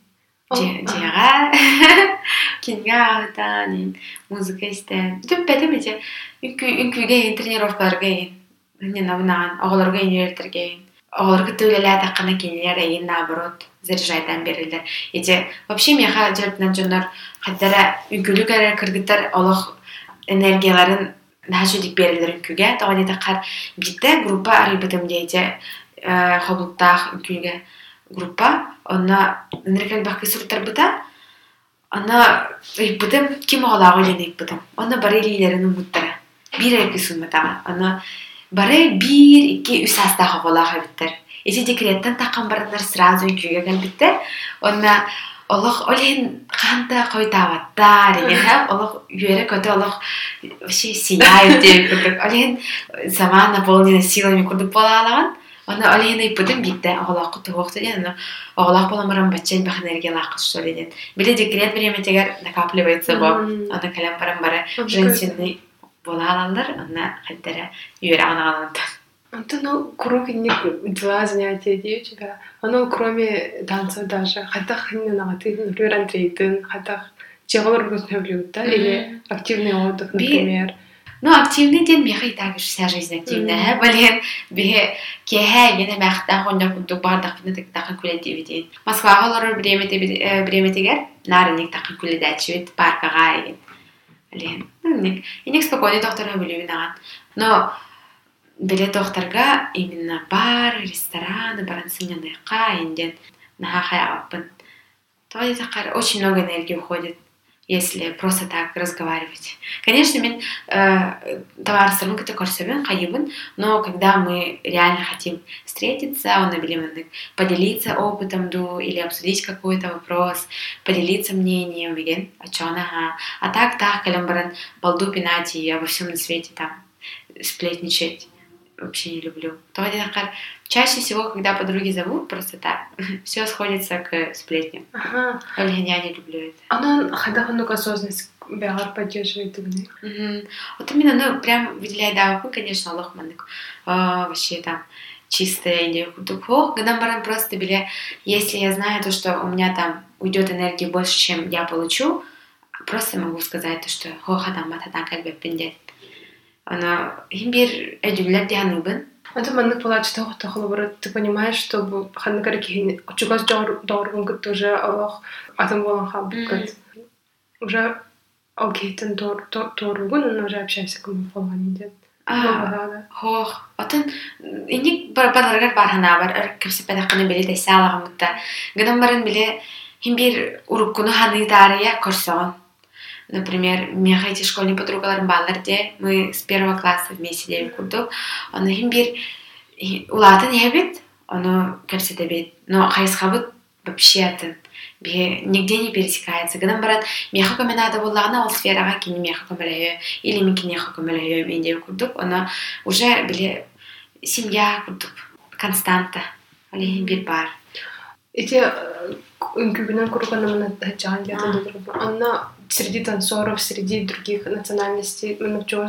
Жега, кинге агытан, музыка истен. Түп бәтем эте, үкүгө тренировкаларга ин. Мен абынан, оголорго инертерге олорго төлеләт акына кинилер эйин наоборот заряжайдан берилер эти вообще меха жербинен жоннор хаттара үгүлүк эрер кыргыттар олох энергияларын нажудик берилер үкүгө тоҕо кар битте группа арыйбытым дейте хобултаах үкүгө группа. Онна энергияль бахкы суртарбыта ана ыйбытым ким оголаагы илен ыйбытым онна бары илилерин умуттара бир эки сумматага ана Бары бир, икки, үс астағы болағы біттір. Есі декреттен таққан барындар сразу үйкеге біттір. Онна олық олен қанта қойтаваттар, олық үйері көті олық вообще сияй деп күрдік. Олен заман наполнена силами күрдік бола алаған. Онна олен оғылақ құты оқты оғылақ боламырым бачен бақын әрге лақы накапливается кәлем бола алалар онна хайдара юраган алантар Антон, ол круг не два занятия дей у тебя. анау кроме танца даже. Хотя хрен на ты, например, антрейтын, хотя чего блюд, да? Или активный отдых, например. Ну, активный ден бе хайта кеш вся жизнь активная. Бален бе кеһә генә мәхтә хоннар күтү бардак бина тик тахын деп дивидин. Москвага лорор бремете э, бремете гер, нарынник тахын күле дәчүт паркага еген. Ну ник, иник спокойно доктор билибинаган. Но биле докторга именно бар, рестораны, барансынянайка инден наха хаябын. То очень много энергии уходит если просто так разговаривать. Конечно, мен э, товарсырын кыты көрсөбүн кайыбын, но когда мы реально хотим встретиться, он обилиманнык, поделиться опытом ду или обсудить какой-то вопрос, поделиться мнением, веген, ачона, а так так, калям баран балду пинати обо всем на свете там сплетничать вообще не люблю. То чаще всего, когда подруги зовут, просто так, все сходится к сплетням. Ага. я не люблю это. Она хотя бы осознанность бягар поддерживает угу. Вот именно, ну, прям выделяет, да, вы, конечно, Аллах маннык. А, вообще там чистая идея. Гнамбаран просто били, если я знаю то, что у меня там уйдет энергии больше, чем я получу, просто могу сказать то, что хохадам матадан как бы пиндет. Она химбир эдюллер дианыбын. Это маннык палач того тохло бар. Ты понимаешь, что ханнакар кихин чугас доргун кыт уже алох атом болан хаб кыт. Уже окейтен тор торгун он уже общайся кому falan инден. Хох, атын иник бар бараргар бархана бар, кемсе педакны биле тесалагы мутта. Гынан барын биле химбир уруккуну ханы тария көрсөгөн. Например, мен эти школьные подругаларым баллар де мы с первого класса вместе дебит курдук. Оны хим бир улатын ебит, оны көрсөтөбүт. Но хайсхабыт вообще атын нигде не пересекается. Гынан барат меха көменада боллагана ол сферага кини меха көмөлөйө или мен кинеха көмөлөйө мен деп курдук. Оны уже биле семья курдук, константа. Алейхим бир бар. Эти үңкүгүнөн курганымына жан ятын Анна среди танцоров, среди других национальностей, ну, чего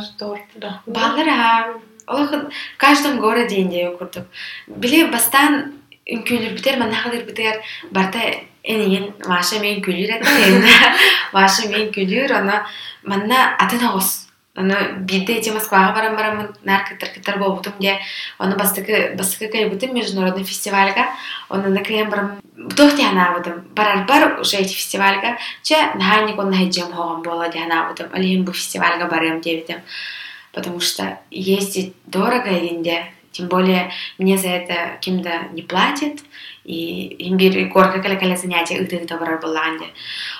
да. Балара, в каждом городе Индия курдук. Биле бастан үңкүлүр битер, манахалыр битер, барта энеген ваша мен күлүр ваша мен күлүр, ана манна атын огос Оны бидде эти Москвага барам барам нар кытыр кытыр болбутум де. Оны бастыкы бастыкы кайбытым международный фестивальга. Оны на кайм барам тох дианабытым. Барар бар уже эти фестивальга. Че нахайник он найдем хогам бола дианабытым. Алим бу фестивальга барам дебитим. Потому что ездить дорого инде. Тем более мне за это кем-то не платит. И имбир горка каля занятия ыты-ыты барар боланде.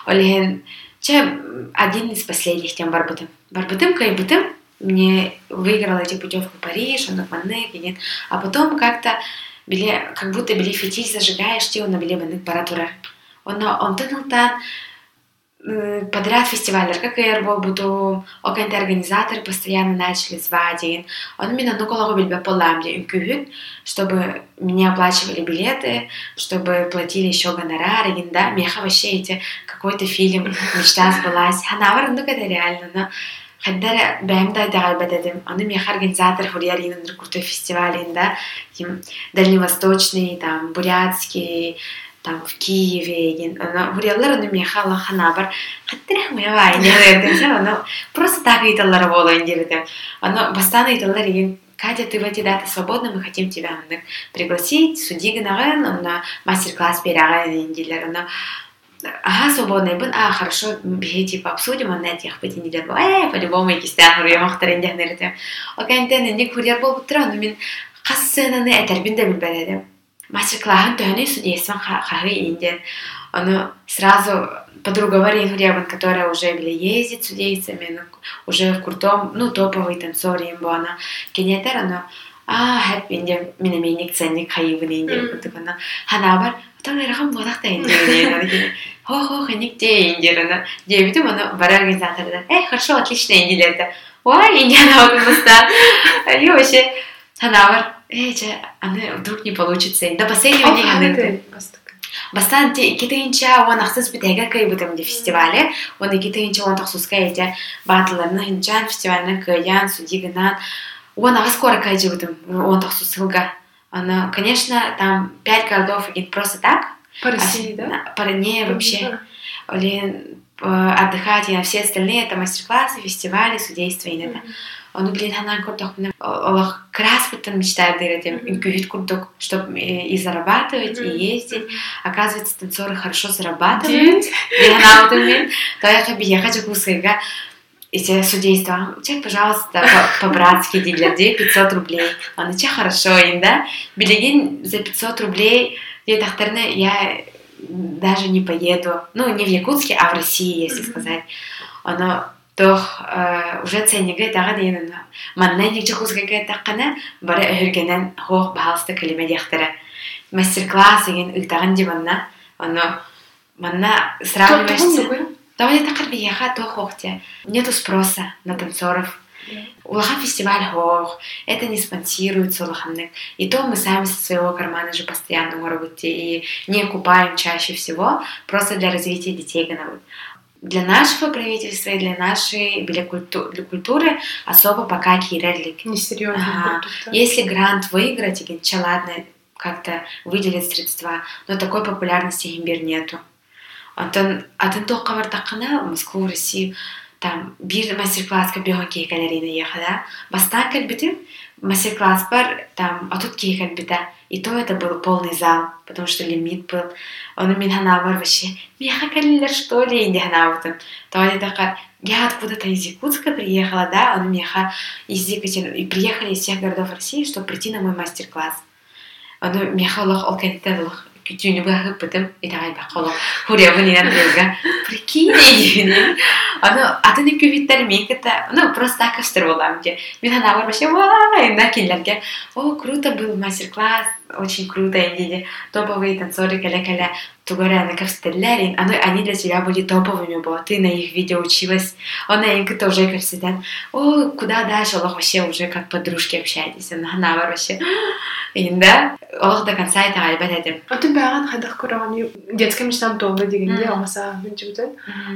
Олен Че один из последних тем барбытым. Барбытым, кайбытым, мне выиграла эти путевки в Париж, он в Маннеке, нет. А потом как-то биле, как будто били фетиш зажигаешь, те он на биле Маннек паратура. Он, он тыгылтан, подряд фестиваль. РККР был буту, окенте организаторы постоянно начали звать, и он меня ну колого бельбе полам, где чтобы мне оплачивали билеты, чтобы платили еще гонорары, да, меха вообще эти какой-то фильм, мечта сбылась, а ну это реально, но Хаддара бәймда дагай бәдәдем. Аны мех организатор Хурьяр Инандр Куртой фестивалінде, дальневосточный, там, бурятский, там в Киеве ген ана хуриялар аны мехала хана бар хаттыра мева индерден сен ана просто так италлар боло индерден ана бастан италлар ген Катя, ты в эти даты свободны, мы хотим тебя пригласить, суди гынаган, на мастер-класс бераган индилер, ана ага, свободный бын, а, хорошо, бе, типа, обсудим, он этих патинилер был, э, по-любому, екистен хурия мақтар индерден. Окантен, не курьер бол буттыра, но мен қассынаны әтербин де билбедем мастер-классын төһөний судейством хахы инден. Оно сразу подруга Варин Хурьябан, которая уже били ездит судейцами, ну, уже в крутом, ну, топовый танцор им она. Кенетер, оно а хэп инде минеменик ценник хайыбын инде кутукана ханабар Таңырағам бодақ та инде хо хо ханик де индерана дебитим аны бара организатордан эй хорошо отлично индилерді ой инде ана отмыста и вообще ханабар эй че аны вдруг не получится. Да последнего не аны бастан китейинча он ахсыз бит эгер кай бутам ди фестивале. Он китейинча он тахсуска эте батыларны хинчан фестивальны каян судигынан он ага скоро кай бутам он тахсусылга она конечно там пять городов и просто так? По России да? по не вообще. Или отдыхать и на все остальные это мастер-классы фестивали судейство и это Оны билен ханан курдук мен олах краспыттан мечтаю дыретем инкювит курдук, чтобы и зарабатывать, и ездить. Оказывается, танцоры хорошо зарабатывают. И хана вот мен, то я хочу ехать в Кусыга. Эти судейства, чек, пожалуйста, по-братски -по дилерди 500 рублей. Он че хорошо им, да? Билегин за 500 рублей, где тахтерны я даже не поеду. Ну, не в Якутске, а в России, если сказать. Оно тох уже ценеге тага дейін манна нигче хузгага таққана бара өһүргенен хоох баалста калиме дияхтара мастер-класс деген ыгтаган дибанна оно манна сравниваешься давай тақыр бияха то хохте нету спроса на танцоров Улаха фестиваль хох, это не спонсируется улахамнык. И то мы сами со своего кармана же постоянно работаем и не купаем чаще всего, просто для развития детей гановых для нашего правительства и для нашей для, культу, для культуры особо пока кириллик. Несерьезно. Ага. Если грант выиграть, и ладно, как-то выделить средства, но такой популярности имбир нету. Антон, атын тоққа бар таққана Москву, Россию, там бир мастер-класска бега кейкалерина ехала. Бастан кальбитим мастер-класс бар, там, а тут кейкальбита. И то это был полный зал, потому что лимит был. Он меня ханавар вообще, меха калилер что ли, инди ханавутым. То они такая, я откуда-то из Якутска приехала, да, он меха из Екатеринбурга, и приехали из всех городов России, чтобы прийти на мой мастер-класс. Он меха лох олкентерлох күйчүүнүгө хыппытым итагай бакколо хурябын инан белга прикинь аны атын үкүбиттер мен кыта ну просто так кастыр болам же мен ана бар вообще вай на кинлерге о круто был мастер-класс очень круто инди топовые танцоры каля тугора на кастерлерин аны они для тебя были топовыми бо ты на их видео училась он на им уже кастерлер о куда дальше? Аллах вообще уже как подружки общаетесь она вообще. Инда олох до конца это айбат этим Атын бәгән хадах кураган детская мечтам толды дигенде амаса мынчыбытын.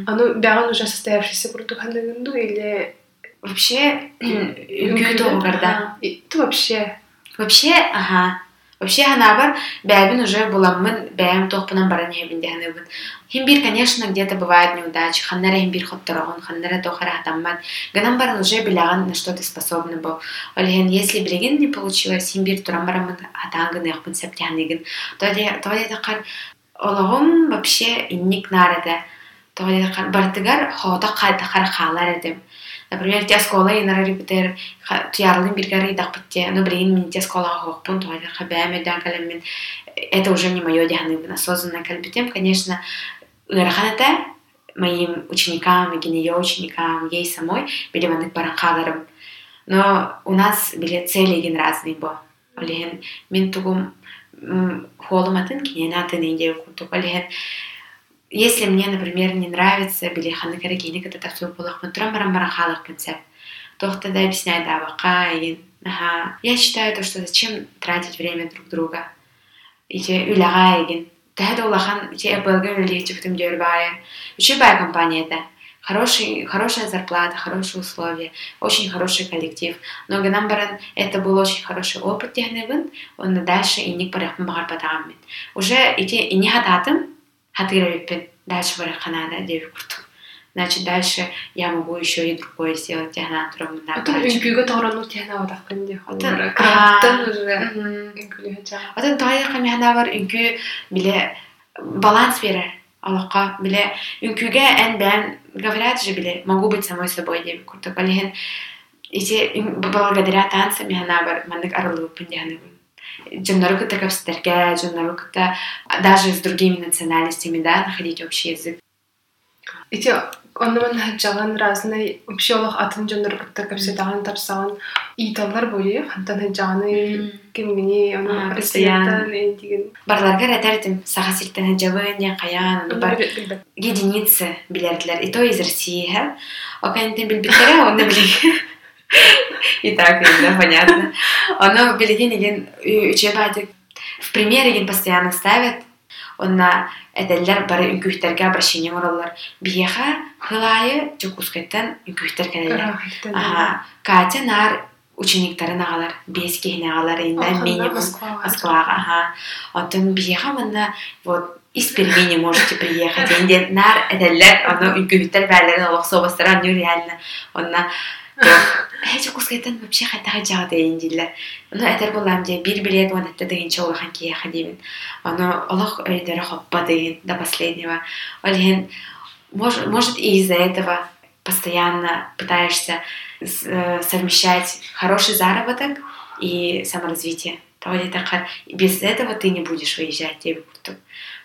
Аны бәгән уже состоявшийся курту хандыгынду или вообще үгү тогарда. Ты вообще. Вообще, ага. Вообще ханабар бәбин уже буламмын бәм тохпынан баран хебинде ханыбын. Химбир, конечно, где-то бывает неудачи. Ханнара химбир хотторогон, ханнара тохара хатамман. Ганам баран уже биляган на что ты способна был. Олеген, если билеген не получилось, химбир туран барамын хатангын яхпын септяныгын. Тоди такар ологом вообще инник нарада. Такар бартыгар кар халар edem. Например, те скола и на репетер тиарлын биргар и дақпытте, но блин, мен те скола хохпун, то это хабяме дан мен это уже не мое дяхны осознанно кальбитем, конечно, Гыраханата моим ученикам, и ее ученикам, ей самой, были маны паранхаларым. Но у нас были цели ген разные бо. Олеген, мен тугум холоматын киненатын инде кутук. Олеген, если мне, например, не нравится били ханы карагини, когда все было, мы тром барам концепт. То тогда объясняй, да, вака, Ага. Я считаю то, что зачем тратить время друг друга. И те уляга еген. Тәһә улахан те Apple-га үлечек тем дербая. Учебая компания это. Хороший, хорошая зарплата, хорошие условия, очень хороший коллектив. Но баран это был очень хороший опыт он дальше и не батагаммин. Уже ите и не хататым, хатыравиппин, дальше бараханада деви курту. Значит, дальше я могу еще и другое сделать техна, которым на Отын үнкүйгө тоғрану техна ватақпын де. Краттан уже хача. Отын тойыр қамихана бар үнкү биле баланс берер. Аллахка биле үнкүгө эн бән говорят же биле могу быть самой собой деп куртук алихен ити благодаря танцам яна бар мандык арылыппын дияны Джамнаруката как встречать, Джамнаруката даже с другими национальностями, да, находить общий язык. И те, он мен жалан разный вообще олох атын Джамнаруката как всегда тарсан. И товар бойы, хантан жаны кемгини, он россиян деген. Барларга рәтәрдім, саға сілтен жалын, не қаян, бар единицы билетлер, И то из России, а? Окей, не он не білек. И так, да, понятно. Оно билеген igen үчебадик в пример igen постоянно ставят. Он на эделлер бары үnkүхтерге обращение оралар. Бияха хылайы үnkүхтер келелер. Ага, Катя нар учениктарын агалар, бес кехне агалар, инда минимум Москвага, ага. Отон бияха мына вот из Перми можете приехать. Инде нар эделлер, оно үnkүхтер бәлерин олох собастыран ну реально. Онна Эче кускайтан вообще хайтага жагды индилер. Ну этер булам же бир билет он это дегенче улахан кияха дибин. Оно олох өйдөрө хоппа деген до последнего. Олен может, может и из-за этого постоянно пытаешься э, совмещать хороший заработок и саморазвитие. Без этого ты не будешь выезжать. тебе.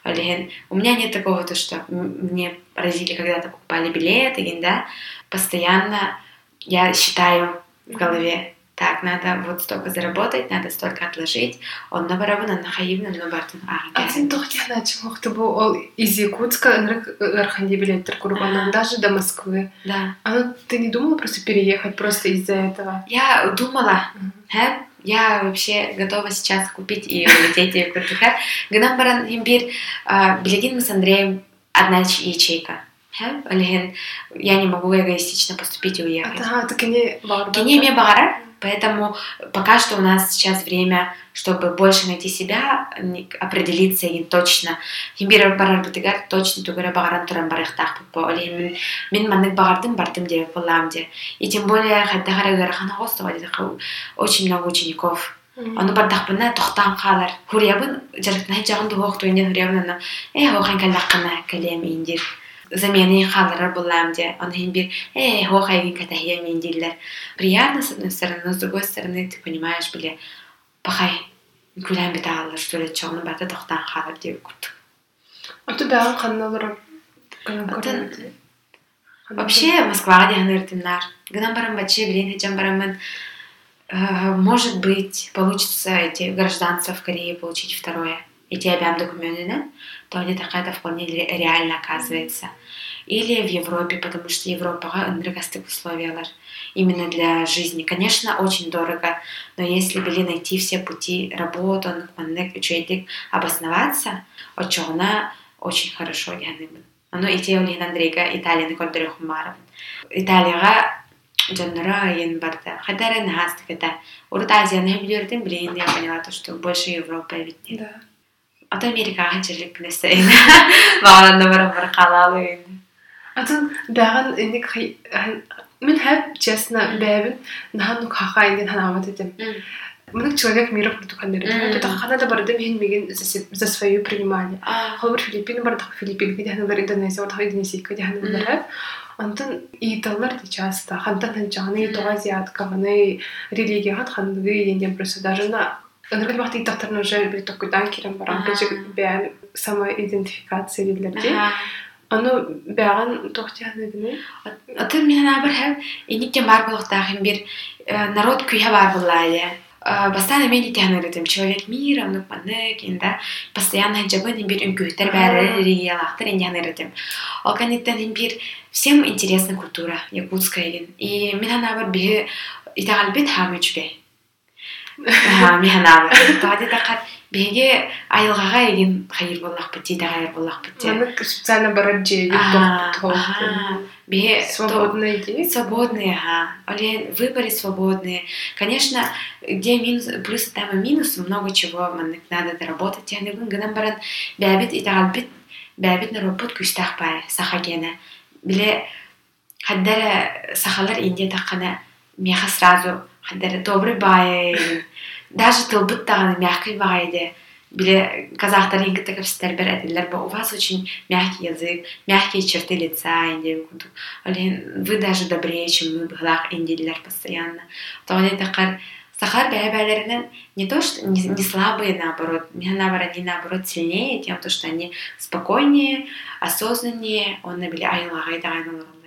Олен, У меня нет такого, то, что мне родители когда-то покупали билеты, да, постоянно я считаю в голове, так, надо вот столько заработать, надо столько отложить. Он на барабан, на хаивна, на бартын. Атын тохтяна чымыкты бу ол из Якутска ынрык ырханди билеттер курбанан даже до Москвы. Да. А ну ты не думала просто переехать просто из-за этого? Я думала. Хэ, Я вообще готова сейчас купить и улететь в Кыргызстан. Гынан баран имбир билегин мы с Андреем одна ячейка. Хэ, Олеген, я не могу эгоистично поступить и уехать. Ата, ты кене бар. Кене мне багара, поэтому пока что у нас сейчас время, чтобы больше найти себя, определиться и точно. Химбир барар бутыгар точно тугара багаран туран барыхтах по мен мен маннык багардым бардым деп болам де. И тем более хадда харагар хана хостова де очень много учеников. Оны бардахпына тохтан қалар. Хурябын жарыктна жагын дуох туйнен хурябын аны э хохан каллаккана калем индир. Замены халара булам де. Он химбир э хохайгин катахия мендиллер. Приятно с одной стороны, но с другой стороны ты понимаешь, бля, пахай. Күлән бит алар, что ли, чоны бата тохтан халар деп кут. Аты бәган канналар. Атын Вообще Москва дяныртымнар. Гынан барам баче билен хеджан барамын. Э, Может быть, получится эти гражданство в Корее получить второе. Эти обям документы, то ли такая вполне ре- реально оказывается. Или в Европе, потому что Европа ынрыгастык условиялар именно для жизни. Конечно, очень дорого, но если были найти все пути ныкманнык, үчөйдик, обосноваться, очоғына очень хорошо яныбын. Оно ите олин Андрейга Италияны көрдөрө хумарабын. Италияга жоннора ен барды. Хадарен хастык это. Урут Азияны билердим, билейин я поняла то, что больше Европа битти. Да. Ото Америкаға жерлік несейін. Маған да бір бір қалалы үйін. Атын бәғін енек мен хәп честно бәбін нахан хаха енген ханават едім. Мынык человек мира курдукандыр. Это Канада барды мен меген за свою принимание. Холбер Филиппин барды Филиппин кеде хандар Индонезия барды Индонезия кеде хандар. Антон и талар часто хантан ханчаны и то азиатка ханы религия хат ханды ендем просто даже на Энергет бахты итахтарны уже бир токудан кирен барам. Ага. Кечек бән самоидентификация дилерди. ага. Аны бәган тохтяны Атын мен абыр һәм иниктен бар булыктагы бир э, народ күйә бар буллая. Бастан мен итәнердем человек мира, ну панык, инда постоянно жабын бир үңкүтер бәре региялахтыр инянердем. Ол канеттен бир всем интересна культура якутская. И мен ана бар би итагалбет хамычбе. Ха, мен ана. Тады такат беге айылгага еген хайыр боллак бит, хайыр боллак бит. Маны специально А, ага. Бе Свободная идея. Свободные, ага. Или выборы свободные. Конечно, где минус, плюсы там и минусы, много чего надо доработать. Я не буду гынан баран бәбит и талбит бәбит на робот күстах бар сахагена. Биле хаддара сахалар инде тақана меха сразу хаддара добрый бай. Даже тылбыт тағаны мягкий бай Биле казахтар ингите капситер бер әдилләр ба у вас очень мягкий язык, мягкие черты лица инде вы даже добрее, чем мы быглах индилер постоянно. То они такар Сахар бәбәләреннән не то, что не, не слабые, наоборот, мне наоборот, они наоборот сильнее, тем, то, что они спокойнее, осознаннее, он набили айылага олорунда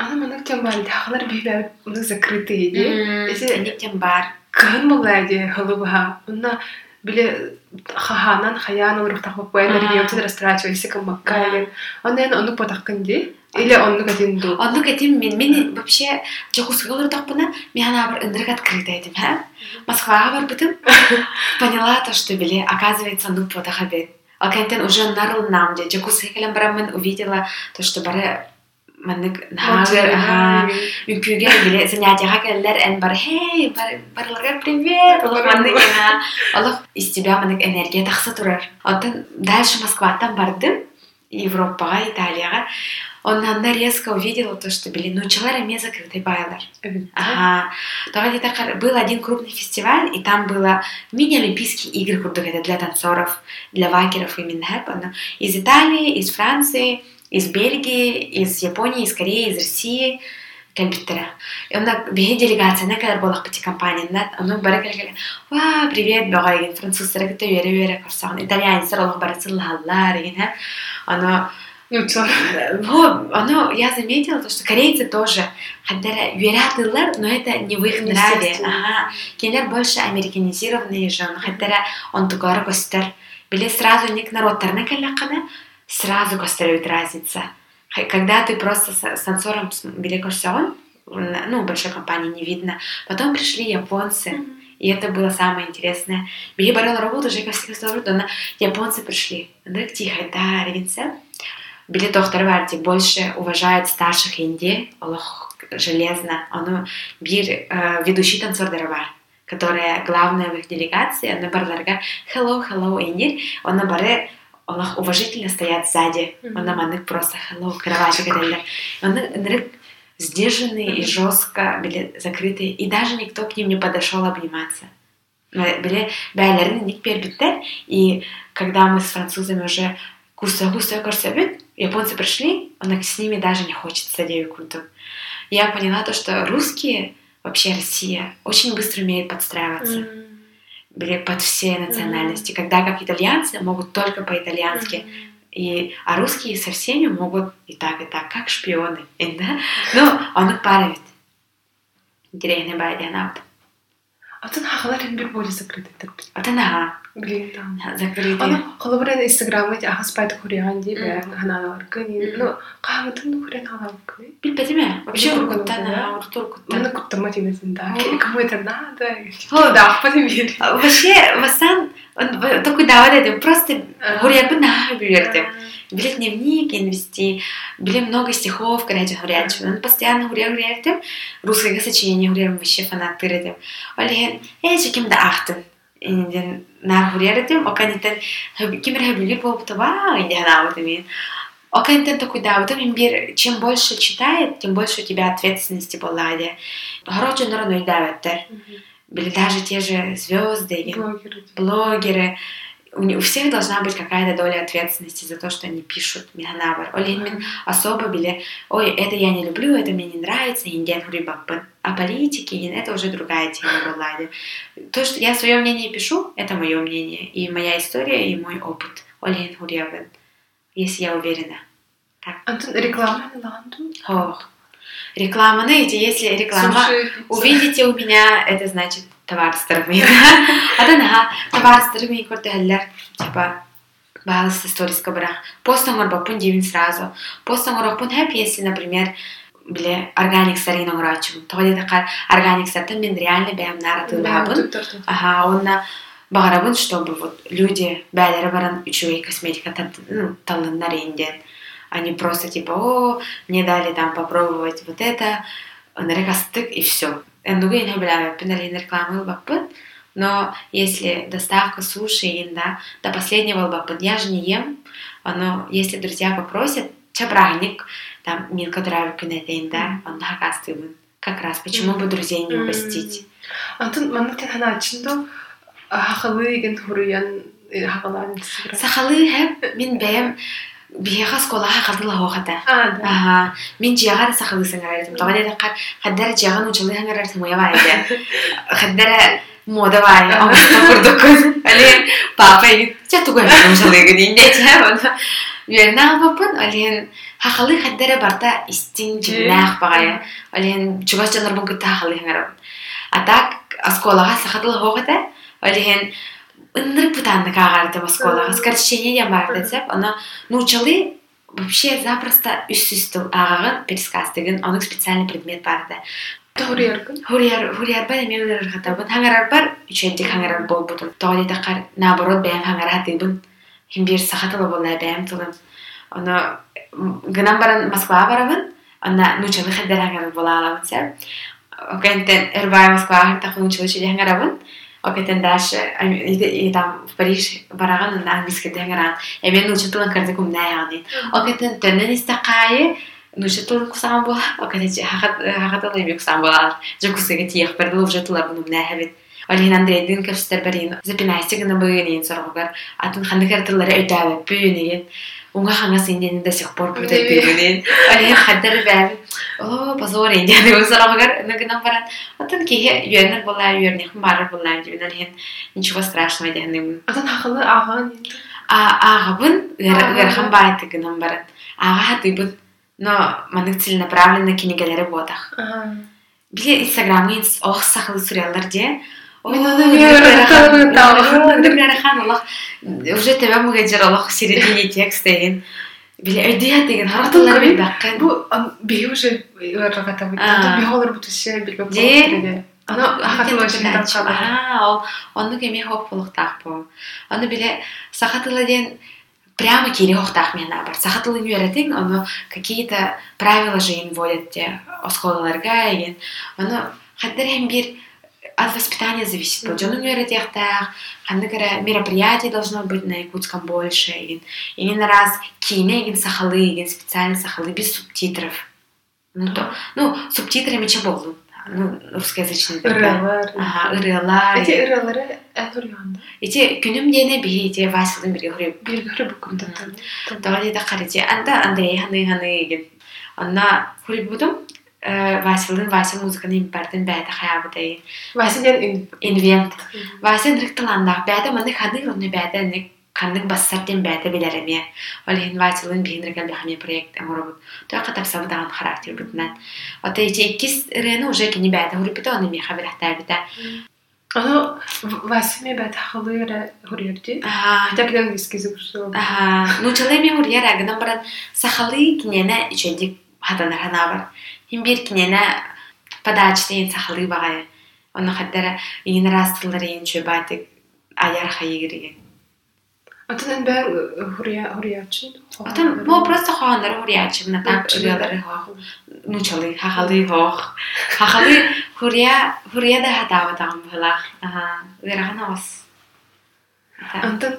Аны мана кем бар да халар бебе ну закрытые де. Эти они бар. Кан была де халуба. Уна биле хаханан хаян урых тахып койнар геотер растрачивайся кем маккайлен. Анен ону потаккын де. Или онну кетин ду. Онну кетин мен мен вообще жокус голор тахпына мен ана бир ындырык открыта этим, ха? Москвага бар. Поняла то, что биле оказывается ну потахабет. А кентен уже нарыл нам, где джакусы хекелем брамын увидела то, что бары ага. Үкүгер биле занятияга келдер эн бар хей бар барларга привет олох маннык ага олох из тебя маннык энергия тахса турар оттан дальше Москваттан бардым Европага Италияга да резко увидела то что блин научилар эме закрытый байлар Ага. Тогда был один крупный фестиваль, и там было мини-олимпийские игры курдук, это для танцоров, для вакеров именно. Из Италии, из Франции, из Бельгии, из Японии, из Кореи, из России. компьютера. И он беге делегация, на когда была пяти компания, на он бара келгеле. Ва, привет, багай, француздар кете вере вере корсан. Итальянцар олох барасыллаллар, ген, ха. Оно Ну, вот, оно, я заметила, то, что корейцы тоже, хотя верятылар, но это не в их нраве. Ага. Кенер больше американизированные же, хотя он такой костер. Били сразу не к народтарны калякана, сразу костерует разница. Когда ты просто с, танцором били корсион, ну, большой компании не видно. Потом пришли японцы, и это было самое интересное. Били барела работу, уже ко сторон, но японцы пришли. Дык тихо, да, регенце. Били доктор Варти больше уважает старших Индии, Аллах железно. Он бир э, ведущий танцор Дарабар, которая главная в их делегации, она барларга hello, hello, Индир, он баре Аллах уважительно стоят сзади, он нам просто hello, кровати гадалар. Он сдержанные и жестко были закрытые, и даже никто к ним не подошел обниматься. Были бәйләрен ник бербиттер, и когда мы с французами уже куса-куса корсабит, японцы пришли, он с ними даже не хочет садею круто. Я поняла то, что русские, вообще Россия, очень быстро умеет подстраиваться были под все национальности, когда как итальянцы могут только по-итальянски, и, а русские со всеми могут и так, и так, как шпионы. да? Ну, он их парит. Интересно, байди, она вот. Атын хахалар ин бир закрытый так. Вот Блин, закрытый. Аны холобрен инстаграмы ахас пайда хурян ди Мгм. ханалар. Мгм. Ну, кагытын хурян халар кыни. Билбедиме? Вообще Білбеді, уркуттан, да. ага, уртуркуттан. Мына куттама тигезин да. Кому это надо? О. Да, ахпады бир. А Вообще, Васан, такой давай дедим, просто Ага. гурьябы на билердим. Били дневник инвести, били много стихов, короче, говорят, он постоянно гурья гурьярдим, русское сочинение гурьярдим, вообще фанат тырдим. Олеген, эй, же кем да ахтын. Инден нар гурьярдим, оканитен, кемер хабилир болып таба, инден аудымен. Оканитен такой да, вот имбир, чем больше читает, тем больше у тебя ответственности балладе. Короче, народу давят, были даже те же звезды, Блогеры. блогеры. У, у всех должна быть какая-то доля ответственности за то, что они пишут Миганабар. Олин мен особо били, ой, это я не люблю, это мне не нравится, индиан хурибаппын. А политики, это уже другая тема была. То, что я свое мнение пишу, это мое мнение. И моя история, и мой опыт. Олин хурибаппын. Если я уверена. Антон реклама. Ох. Реклама, знаете, если реклама... Увидите у меня, это значит товарыстырмын. Адана товарыстырмын көрдөлөр, типа баасы сториска бірақ. Постон орбаппын деймін сразу. Постон орбаппын хэп, если, например, біле органик сарин оңрачым. Тоғыды тақар органик сартын мен реально бәм наратылабын. Ага, онна бағарабын, чтобы вот люди бәлері баран үчуэй косметика тат- ну, талыннар инден. Они просто типа, о, мне дали там попробовать вот это, нарекастык и все. Эндугу я не бля, пенали рекламы баппын, но если доставка суши и да, до последнего баппын, я же не ем, но если друзья попросят, чабрагник, там, мин, который күнетейн, да, он хакастывын. Как раз, почему бы друзей не угостить? Антон манытен хана ачынды хахалы ген хуруян хахалан инстаграм. Сахалы хэп, мин бэм, биһиэха сколаха хадылаһо хата аа мин дьиэҕа да сахылысыңарартым тоҕо дээд хар хаддара дьиэҕа нучалыһыңарартым уябай да хаддара мода бай оҥуста курдуккун олиэн папа ини тя тугуэмнучалыыгы диинде тя үөрнаабаппын олиэн хахалы хаддара барта истин дьимнаах баҕая олиэн чугас жанарбын кытта хахалыһыңарап атаак асколаға сахадылаһо хата олиэн ынырып бутандык агарды москвадагы де бар десеп аны научалы вообще запросто үстүстү ағағын пересказ деген оның специальный предмет бар да Хурьяркын. Хурьяр, хурьяр мен улар хата бу. Хаңарар бар, үченде хаңарар бол бу. Толи тақар, наоборот, бәм хаңарар хаты бу. Хим бир сахатыла болна бәм тулым. Аны гынан баран Москвага барабын. Ана нучалы хәдәр хаңарар бола алабын сәр. Окентен Эрбай Москвага хата хунчылы чиле хаңарабын. Окентен дальше и там в Париж бараган на английский хаңаран. Эмен нучатылын карды кумна яғнин. Окентен төннен истақайы Нуча тулы кусам була, окатечи хахаталы ми кусам була. Жокусыга тиях берди уже тулар буну нәһәбит. Олин Андрейдин кәфстер берин. Запинайсы гына быйын соргар. Атын хандыкар тыллары өтәбе бүйнеген. Унга ханга синден до сих пор будет бүйнеген. Олин хаддар бәр. О, позор инде дип соргар. Нагынан баран. Атын кие юнер була, юнер бар була дип олин ничего страшного дигәнем. Атын хакылы аган. А агабын гәрхан байты гынан баран. Ага хатыбын но манык целенаправленно кинегелери бодах. Биле инстаграмын ох сахылы сурялар де. уже тебе жералах середине текст деген били деген харатылар кеме хоп болуктак бу оны биле сахатыла ден прямо кире охтах мен бар сахатылы үйрәтең оны какие то правила же вводят те осколаларга деген хаттар хәтта бир от воспитания зависит. Үйрәтәктәк, ханны кара мероприятие должно быть на якутском больше еген. И не на раз кине еген сахалы еген специально сахалы без субтитров. Ну то, ну субтитрами че болду. Ну, русскоязычный. Ырылар. Ага, ырылар. Эти ырылары әтөр янда. Эти күнүм дене бии эти Василдын бирге хүрүп. Бирге хүрүп күндө. Дали да карыжы. Анда Андрей ханы ханы ген. Анна хүрүп будум. Василдын Васил музыканы импартын бәді хаябы дайын. Василден Инвент. Васил рыктыланда бәді маны ханы роны бәді ник кандык бассартен бәді билереме. Олин Василдын бигинргел бихаме проект амурабут. Той катап сабыдаган характер бутнан. Ота ичи икис рены уже кини бәді хүрүп бита оны меха билахтар бита. Аны Васиме бәді хылы хүрүрдү. Ага. Так дан дискизи курсу. Ага. Ну чалай мен урьяр агынан баран сахалы кинена ичедик хатанар хана бар. Химберг нэна падаачтын цахалыг байгаа. Өнө хадара инрастларын чүбатик аяр хаягэрэг. Атан бэр хурья хурья чинь. Атан бо просто хаандар хурья чинь натаг чигээр хаах. Нүчалы хахалы хаах. Хахалы хурья хурья дэ хатаа таам булах. Аа, верахнаас. Атан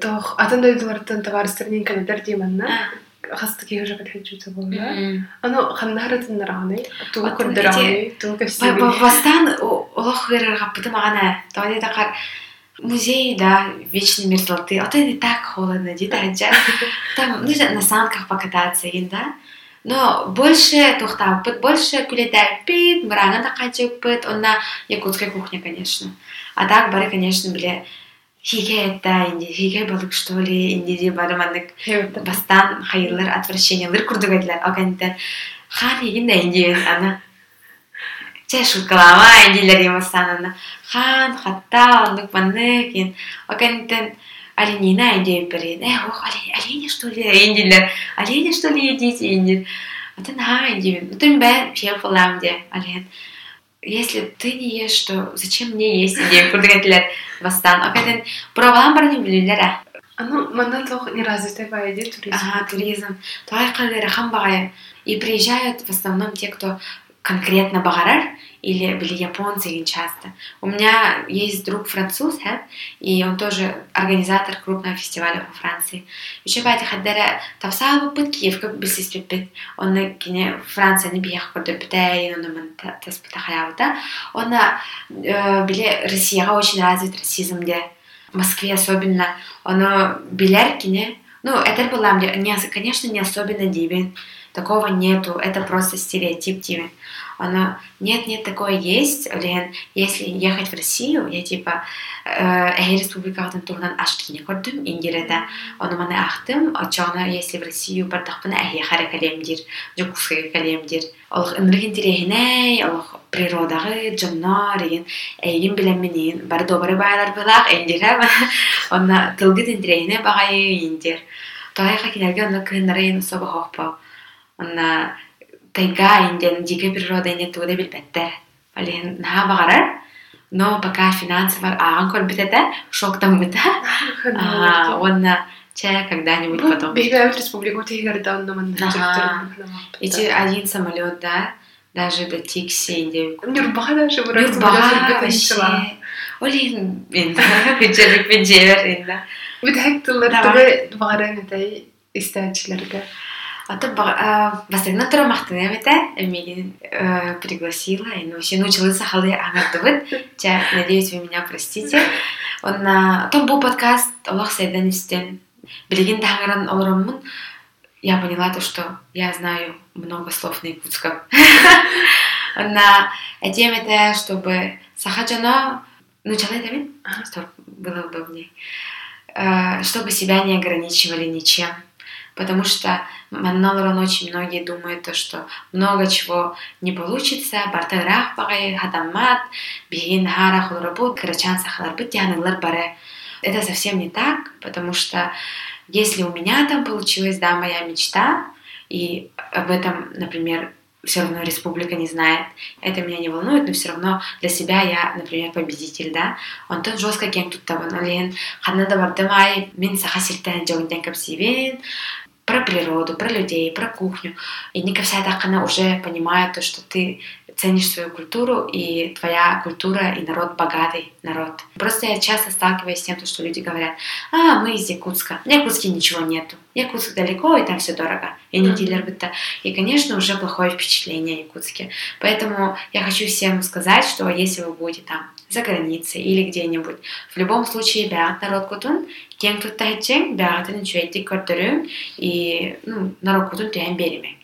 тох атан дэйдвартан товар сэрнин канадар диманна. Аа Хасты ки уже подходит болла. Аны ханнаратын нараны. Ту көрдөраны, ту кэсиби. Вастан олох верерга бытым агана. Тады такар музей, да, вечной мерзлоты. А то не так холодно, где-то Там нужно на санках покататься, да. Но больше тухтаппыт, больше күлетәппит, мыраңы да качыппыт, онна якутская кухня, конечно. А так бары, конечно, биле хиге это инди хиге балык что ли инди ди бары мандык бастан хайырлар отвращениялар курдук эдилер агантен хан еген да инди ана чай шуткалама индилер емастан ана хан хатта ондук мандык ин агантен оленина инди берин э ох оленя что ли индилер оленя что ли едите индир атан ха инди утын бән пьер фалам де олен если ты не ешь, то зачем мне есть? Иди, курдыгатилер бастан. Акаден пробалан барын билилер. Аны манда тох не развитый байди туризм. Ага, туризм. Той калгары хам. И приезжают в основном те, кто конкретно багарар или были японцы очень часто. У меня есть друг француз, да, и он тоже организатор крупного фестиваля во Франции. Еще бати хаддара тавсал бут Киев как бы сиспит. Он кине Франция не биях курды питай, он на тас питахаяута. Он на биле Россия очень развит расизм, где в Москве особенно. Он билер кине, ну, это было мне, конечно, не особенно дивен. Такого нету, это просто стереотип дивен. Она, нет, нет, такое есть. Олен, если ехать в Россию, я типа Эхе республикадан тугунан аштыне көрдүм ингереде. Оны маны ахтым, очона если в Россию бардахпын эхе харе калемдир, жокуске калемдир. Олох ынрыгын тирехине, олох природагы жоннор деген эйгин билен менен бар добры байлар булак эндер. Онна тылгы тирехине багай индер. Тойга кинерге онна кыннарын соба хоппа. Онна тайга инден диге природа инден тугда билбеттер. Алин наха багарар. Но пока финансово ағын көрбітеді, шоктан біті. Онна чая когда-нибудь потом. Бейбәм республика тегерді оннамын. Эти один самолет, да, даже до Тикси инде. Нюрбаға даже Нюрбаға вообще. Олин, енді, күнчелік пен жебер енді. Бітәк тыллар бағара метай истәчілерге. а то бастыгына тура мактыны бите, меня пригласила, и ну вообще научилась халы аңардыбыт. Ча, надеюсь, вы меня простите. Он том был подкаст Аллах Сайдан истен. Билигин даңаран олороммун. Я поняла то, что я знаю много слов на якутском. На тем это, чтобы сахаджано, ну, человек, чтобы было удобнее, чтобы себя не ограничивали ничем потому что Манналорон очень многие думают, то, что много чего не получится, бартаграх багай, хатаммат, бигин хара хулрабут, карачан сахаларбут, баре. Это совсем не так, потому что если у меня там получилась, да, моя мечта, и об этом, например, все равно республика не знает. Это меня не волнует, но все равно для себя я, например, победитель, да. Он тот жестко кем тут того, но лен, ханада бардамай, мин сахасиртан джогден капсивен, про природу, про людей, про кухню. И Ника вся она уже понимает то, что ты ценишь свою культуру, и твоя культура и народ богатый народ. Просто я часто сталкиваюсь с тем, что люди говорят, а, мы из Якутска, в Якутске ничего нету, Якутск далеко, и там все дорого, и не дилер быта. И, конечно, уже плохое впечатление о Якутске. Поэтому я хочу всем сказать, что если вы будете там за границей или где-нибудь, в любом случае, бягат народ кутун, кем тут тайчен, бягатын чуэйти көрдөрүм, и, ну, народ кутун түйен береме.